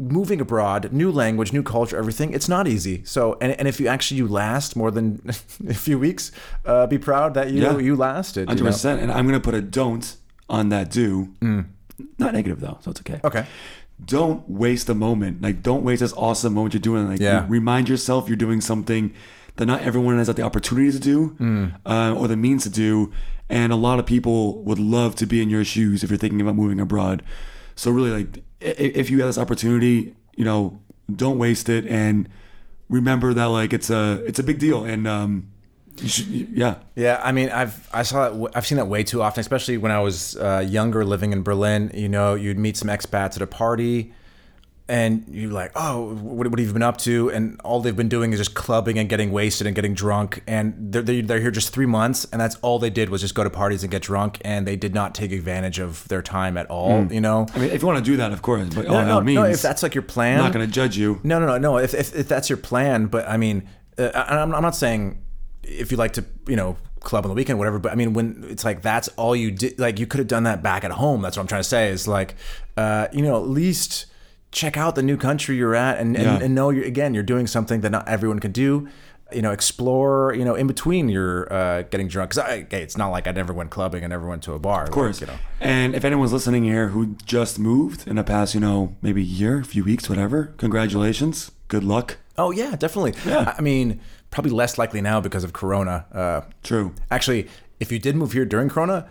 [SPEAKER 1] Moving abroad, new language, new culture, everything. It's not easy. So, and, and if you actually you last more than a few weeks, uh, be proud that you
[SPEAKER 2] Yeah.
[SPEAKER 1] you lasted. you
[SPEAKER 2] hundred
[SPEAKER 1] know?
[SPEAKER 2] percent. And I'm gonna put a don't on that do. not negative though, so it's okay.
[SPEAKER 1] Okay.
[SPEAKER 2] Don't waste a moment. Like, don't waste this awesome moment you're doing. Like,
[SPEAKER 1] Yeah.
[SPEAKER 2] re- remind yourself you're doing something that not everyone has had the opportunity to do
[SPEAKER 1] Mm.
[SPEAKER 2] uh, or the means to do. And a lot of people would love to be in your shoes if you're thinking about moving abroad. So really, like, if you have this opportunity, you know, don't waste it and remember that like it's a it's a big deal and um, should, yeah,
[SPEAKER 1] Yeah, I mean, I've I saw that I've seen that way too often, especially when I was uh, younger, living in Berlin. You know, you'd meet some expats at a party, and you're like, "Oh, what, what have you been up to?" And all they've been doing is just clubbing and getting wasted and getting drunk. And they're they're, they're here just three months, and that's all they did was just go to parties and get drunk, and they did not take advantage of their time at all. You know,
[SPEAKER 2] I mean, if you want to do that, of course, but
[SPEAKER 1] no,
[SPEAKER 2] all
[SPEAKER 1] no,
[SPEAKER 2] means,
[SPEAKER 1] no, if that's like your plan,
[SPEAKER 2] I'm not going to judge you.
[SPEAKER 1] no, no, no, no. If, if, if that's your plan, but I mean, uh, and I'm, I'm not saying if you like to, you know, club on the weekend, whatever. But I mean, when it's like that's all you did, like you could have done that back at home. That's what I'm trying to say. Is like, uh, you know, at least check out the new country you're at, and
[SPEAKER 2] Yeah.
[SPEAKER 1] and, and know you're again you're doing something that not everyone can do. You know, explore. You know, in between you're uh, getting drunk. Because hey, it's not like I never went clubbing and never went to a bar.
[SPEAKER 2] Of course.
[SPEAKER 1] you know.
[SPEAKER 2] And if anyone's listening here who just moved in the past, you know, maybe year, a few weeks, whatever, congratulations. Good luck.
[SPEAKER 1] Oh yeah, definitely.
[SPEAKER 2] Yeah.
[SPEAKER 1] I I mean, probably less likely now because of Corona. Uh,
[SPEAKER 2] True.
[SPEAKER 1] Actually, if you did move here during Corona,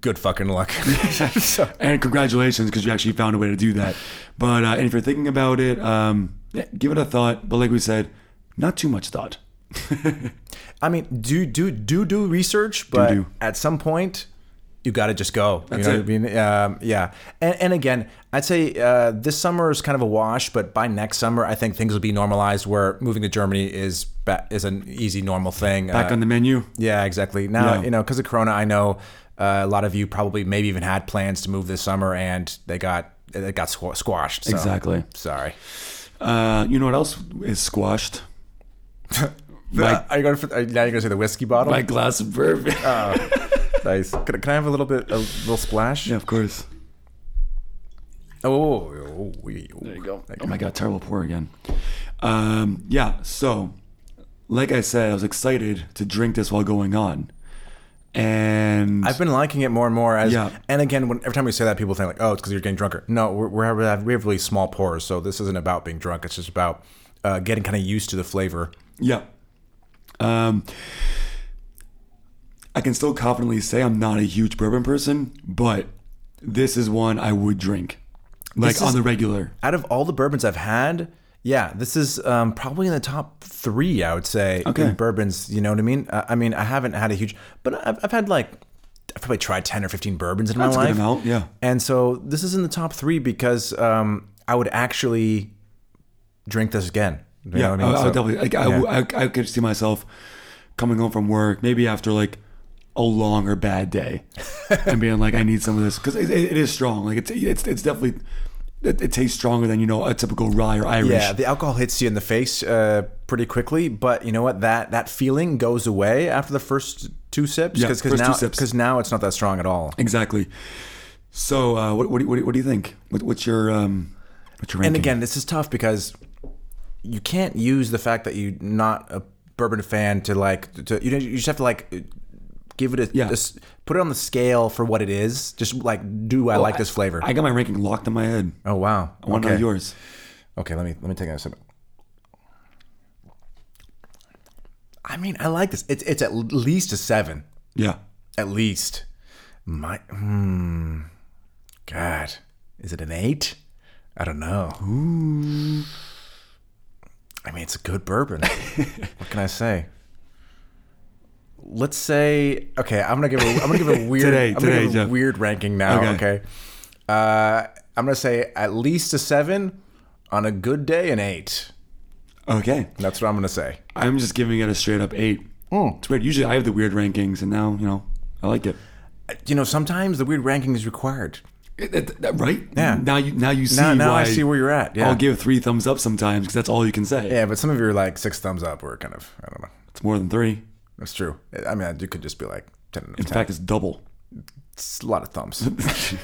[SPEAKER 1] good fucking luck. So-
[SPEAKER 2] And congratulations because you actually found a way to do that. But uh, and if you're thinking about it, um, yeah, give it a thought. But like we said, not too much thought.
[SPEAKER 1] I mean, do do do do research, but
[SPEAKER 2] do.
[SPEAKER 1] at some point, you got to just go.
[SPEAKER 2] That's
[SPEAKER 1] you know
[SPEAKER 2] it.
[SPEAKER 1] what I mean? Um, yeah. And, and again, I'd say uh, this summer is kind of a wash, but by next summer, I think things will be normalized. Where moving to Germany is ba- is an easy, normal thing.
[SPEAKER 2] Back
[SPEAKER 1] Uh,
[SPEAKER 2] on the menu.
[SPEAKER 1] Yeah, exactly. Now,
[SPEAKER 2] Yeah.
[SPEAKER 1] you know, because of Corona, I know uh, a lot of you probably maybe even had plans to move this summer, and they got it got squ- squashed. So,
[SPEAKER 2] Exactly.
[SPEAKER 1] Sorry.
[SPEAKER 2] Uh, you know what else is squashed?
[SPEAKER 1] Uh, are you going for? Are, now you're going to say the whiskey bottle?
[SPEAKER 2] My glass of bourbon.
[SPEAKER 1] nice. Can, can I have a little bit, a little splash?
[SPEAKER 2] yeah, of course.
[SPEAKER 1] Oh, oh, oh, there you go.
[SPEAKER 2] Oh my god, terrible pour again. Um, yeah, so like I said, I was excited to drink this while going on. And
[SPEAKER 1] I've been liking it more and more as,
[SPEAKER 2] Yeah.
[SPEAKER 1] and again, when, every time we say that, people think like, "Oh, it's because you're getting drunker." No, we're, we're we have we have really small pours so this isn't about being drunk. It's just about uh, getting kind of used to the flavor.
[SPEAKER 2] yeah. Um I can still confidently say I'm not a huge bourbon person, but this is one I would drink. Like
[SPEAKER 1] This
[SPEAKER 2] on the regular.
[SPEAKER 1] Out of all the bourbons I've had, yeah, this is um, probably in the top three. I would say
[SPEAKER 2] Okay.
[SPEAKER 1] in bourbons. You know what I mean? Uh, I mean, I haven't had a huge, but I've, I've had like I've probably tried ten or fifteen bourbons in
[SPEAKER 2] That's
[SPEAKER 1] my
[SPEAKER 2] good
[SPEAKER 1] life.
[SPEAKER 2] amount, yeah.
[SPEAKER 1] And so this is in the top three because um, I would actually drink this again. You
[SPEAKER 2] Yeah,
[SPEAKER 1] know what I mean?
[SPEAKER 2] I, I would
[SPEAKER 1] So-
[SPEAKER 2] definitely. Like, I,
[SPEAKER 1] yeah.
[SPEAKER 2] w- I, I could see myself coming home from work, maybe after like a long or bad day, and being like, I need some of this because it, it, it is strong. Like it's it's it's definitely it, it tastes stronger than you know a typical rye or Irish.
[SPEAKER 1] Yeah, the alcohol hits you in the face uh, pretty quickly, but you know what? That that feeling goes away after the first two sips.
[SPEAKER 2] Yeah,
[SPEAKER 1] because
[SPEAKER 2] two
[SPEAKER 1] now because now it's not that strong at all.
[SPEAKER 2] exactly. So uh, what what do you, what do you- what do you think? What, what's your um what's your
[SPEAKER 1] And again, this is tough because you can't use the fact that you're not a bourbon fan to like to you, know, you just have to like give it a,
[SPEAKER 2] Yeah.
[SPEAKER 1] a s- put it on the scale for what it is. Just like, do I like this flavor?
[SPEAKER 2] I got my ranking locked in my head.
[SPEAKER 1] oh wow.
[SPEAKER 2] I want to
[SPEAKER 1] okay.
[SPEAKER 2] know yours.
[SPEAKER 1] Okay, let me let me take a sip. I mean, I like this. It's it's at least a seven.
[SPEAKER 2] Yeah.
[SPEAKER 1] At least. My hmm. God, is it an eight? I don't know. Ooh. I mean, it's a good bourbon. what can I say? Let's say okay. I'm gonna give. A, I'm gonna give a weird.
[SPEAKER 2] Today-
[SPEAKER 1] I'm
[SPEAKER 2] today,
[SPEAKER 1] give a
[SPEAKER 2] Jeff.
[SPEAKER 1] weird ranking now.
[SPEAKER 2] Okay.
[SPEAKER 1] Okay. Uh, I'm gonna say at least a seven. On a good day, an eight.
[SPEAKER 2] Okay.
[SPEAKER 1] That's what I'm gonna say.
[SPEAKER 2] I'm just giving it a straight up eight.
[SPEAKER 1] Hmm.
[SPEAKER 2] It's weird. Usually I have the weird rankings, and now you know I like it.
[SPEAKER 1] You know, sometimes the weird ranking is required.
[SPEAKER 2] It- it- that- right?
[SPEAKER 1] Yeah.
[SPEAKER 2] Now you now you see
[SPEAKER 1] Now, now I see where you're at. Yeah.
[SPEAKER 2] I'll give three thumbs up sometimes because that's all you can say.
[SPEAKER 1] Yeah, but some of you are like six thumbs up or kind of, I don't know.
[SPEAKER 2] It's more than three.
[SPEAKER 1] That's true. I mean, you could just be like 10 out of
[SPEAKER 2] In
[SPEAKER 1] 10.
[SPEAKER 2] fact, it's double.
[SPEAKER 1] it's a lot of thumbs.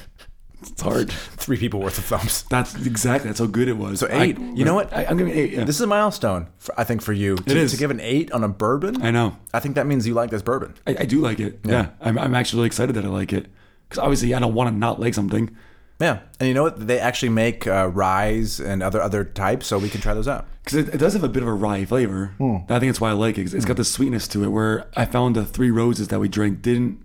[SPEAKER 2] It's hard.
[SPEAKER 1] Three people worth of thumbs.
[SPEAKER 2] That's exactly. That's how good it was.
[SPEAKER 1] So eight.
[SPEAKER 2] I-
[SPEAKER 1] You know what?
[SPEAKER 2] I, I'm giving it eight. Yeah.
[SPEAKER 1] This is a milestone, for, I think, for you. To,
[SPEAKER 2] is.
[SPEAKER 1] To give an eight on a bourbon,
[SPEAKER 2] I know.
[SPEAKER 1] I think that means you like this bourbon.
[SPEAKER 2] I, I do like it. Yeah. I'm, I'm actually really excited that I like it because obviously I don't want to not like something.
[SPEAKER 1] Yeah, and you know what? They actually make uh, ryes and other other types, so we can try those out.
[SPEAKER 2] because it, it does have a bit of a rye flavor.
[SPEAKER 1] Hmm.
[SPEAKER 2] I think that's why I like it. 'cause it's got the sweetness to it. Where I found the three roses that we drank didn't.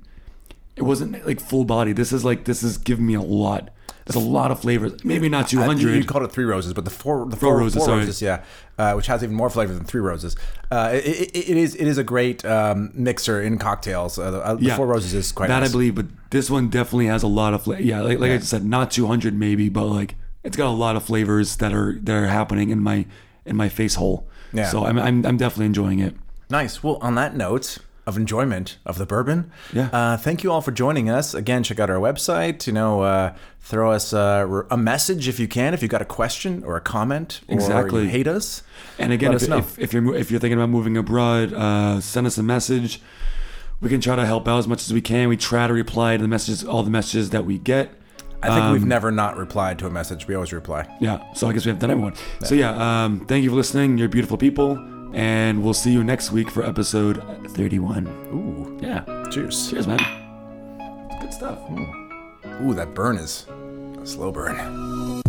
[SPEAKER 2] It wasn't like full body. This is like this is giving me a lot. There's a lot of flavors. Maybe not 200.
[SPEAKER 1] Uh, You called it three roses, but the four the
[SPEAKER 2] Four
[SPEAKER 1] four,
[SPEAKER 2] roses,
[SPEAKER 1] four roses, yeah, uh, which has even more flavor than three roses. Uh, it, it, it is it is a great um, mixer in cocktails. Uh, the, uh, the four roses is quite
[SPEAKER 2] that
[SPEAKER 1] nice.
[SPEAKER 2] I believe, but this one definitely has a lot of flavor. Yeah, like, like I said, not 200 maybe, but like it's got a lot of flavors that are that are happening in my in my face hole.
[SPEAKER 1] Yeah.
[SPEAKER 2] So I'm I'm, I'm definitely enjoying it.
[SPEAKER 1] Nice. Well, on that note of enjoyment of the bourbon,
[SPEAKER 2] Yeah.
[SPEAKER 1] Uh, thank you all for joining us. Again, check out our website. You know, uh, throw us uh, a message if you can. If you got a question or a comment, or
[SPEAKER 2] Exactly.
[SPEAKER 1] you hate us.
[SPEAKER 2] And again, if, if, if you're if you're thinking about moving abroad, uh, send us a message. We can try to help out as much as we can. We try to reply to the messages, all the messages that we get.
[SPEAKER 1] I think we've
[SPEAKER 2] Um,
[SPEAKER 1] never not replied to a message. We always reply.
[SPEAKER 2] Yeah. So I guess we have done everyone. So yeah, um, thank you for listening. You're beautiful people, and we'll see you next week for episode 31.
[SPEAKER 1] Ooh,
[SPEAKER 2] Yeah.
[SPEAKER 1] cheers.
[SPEAKER 2] Cheers, man. Good stuff.
[SPEAKER 1] Ooh, that burn is a slow burn.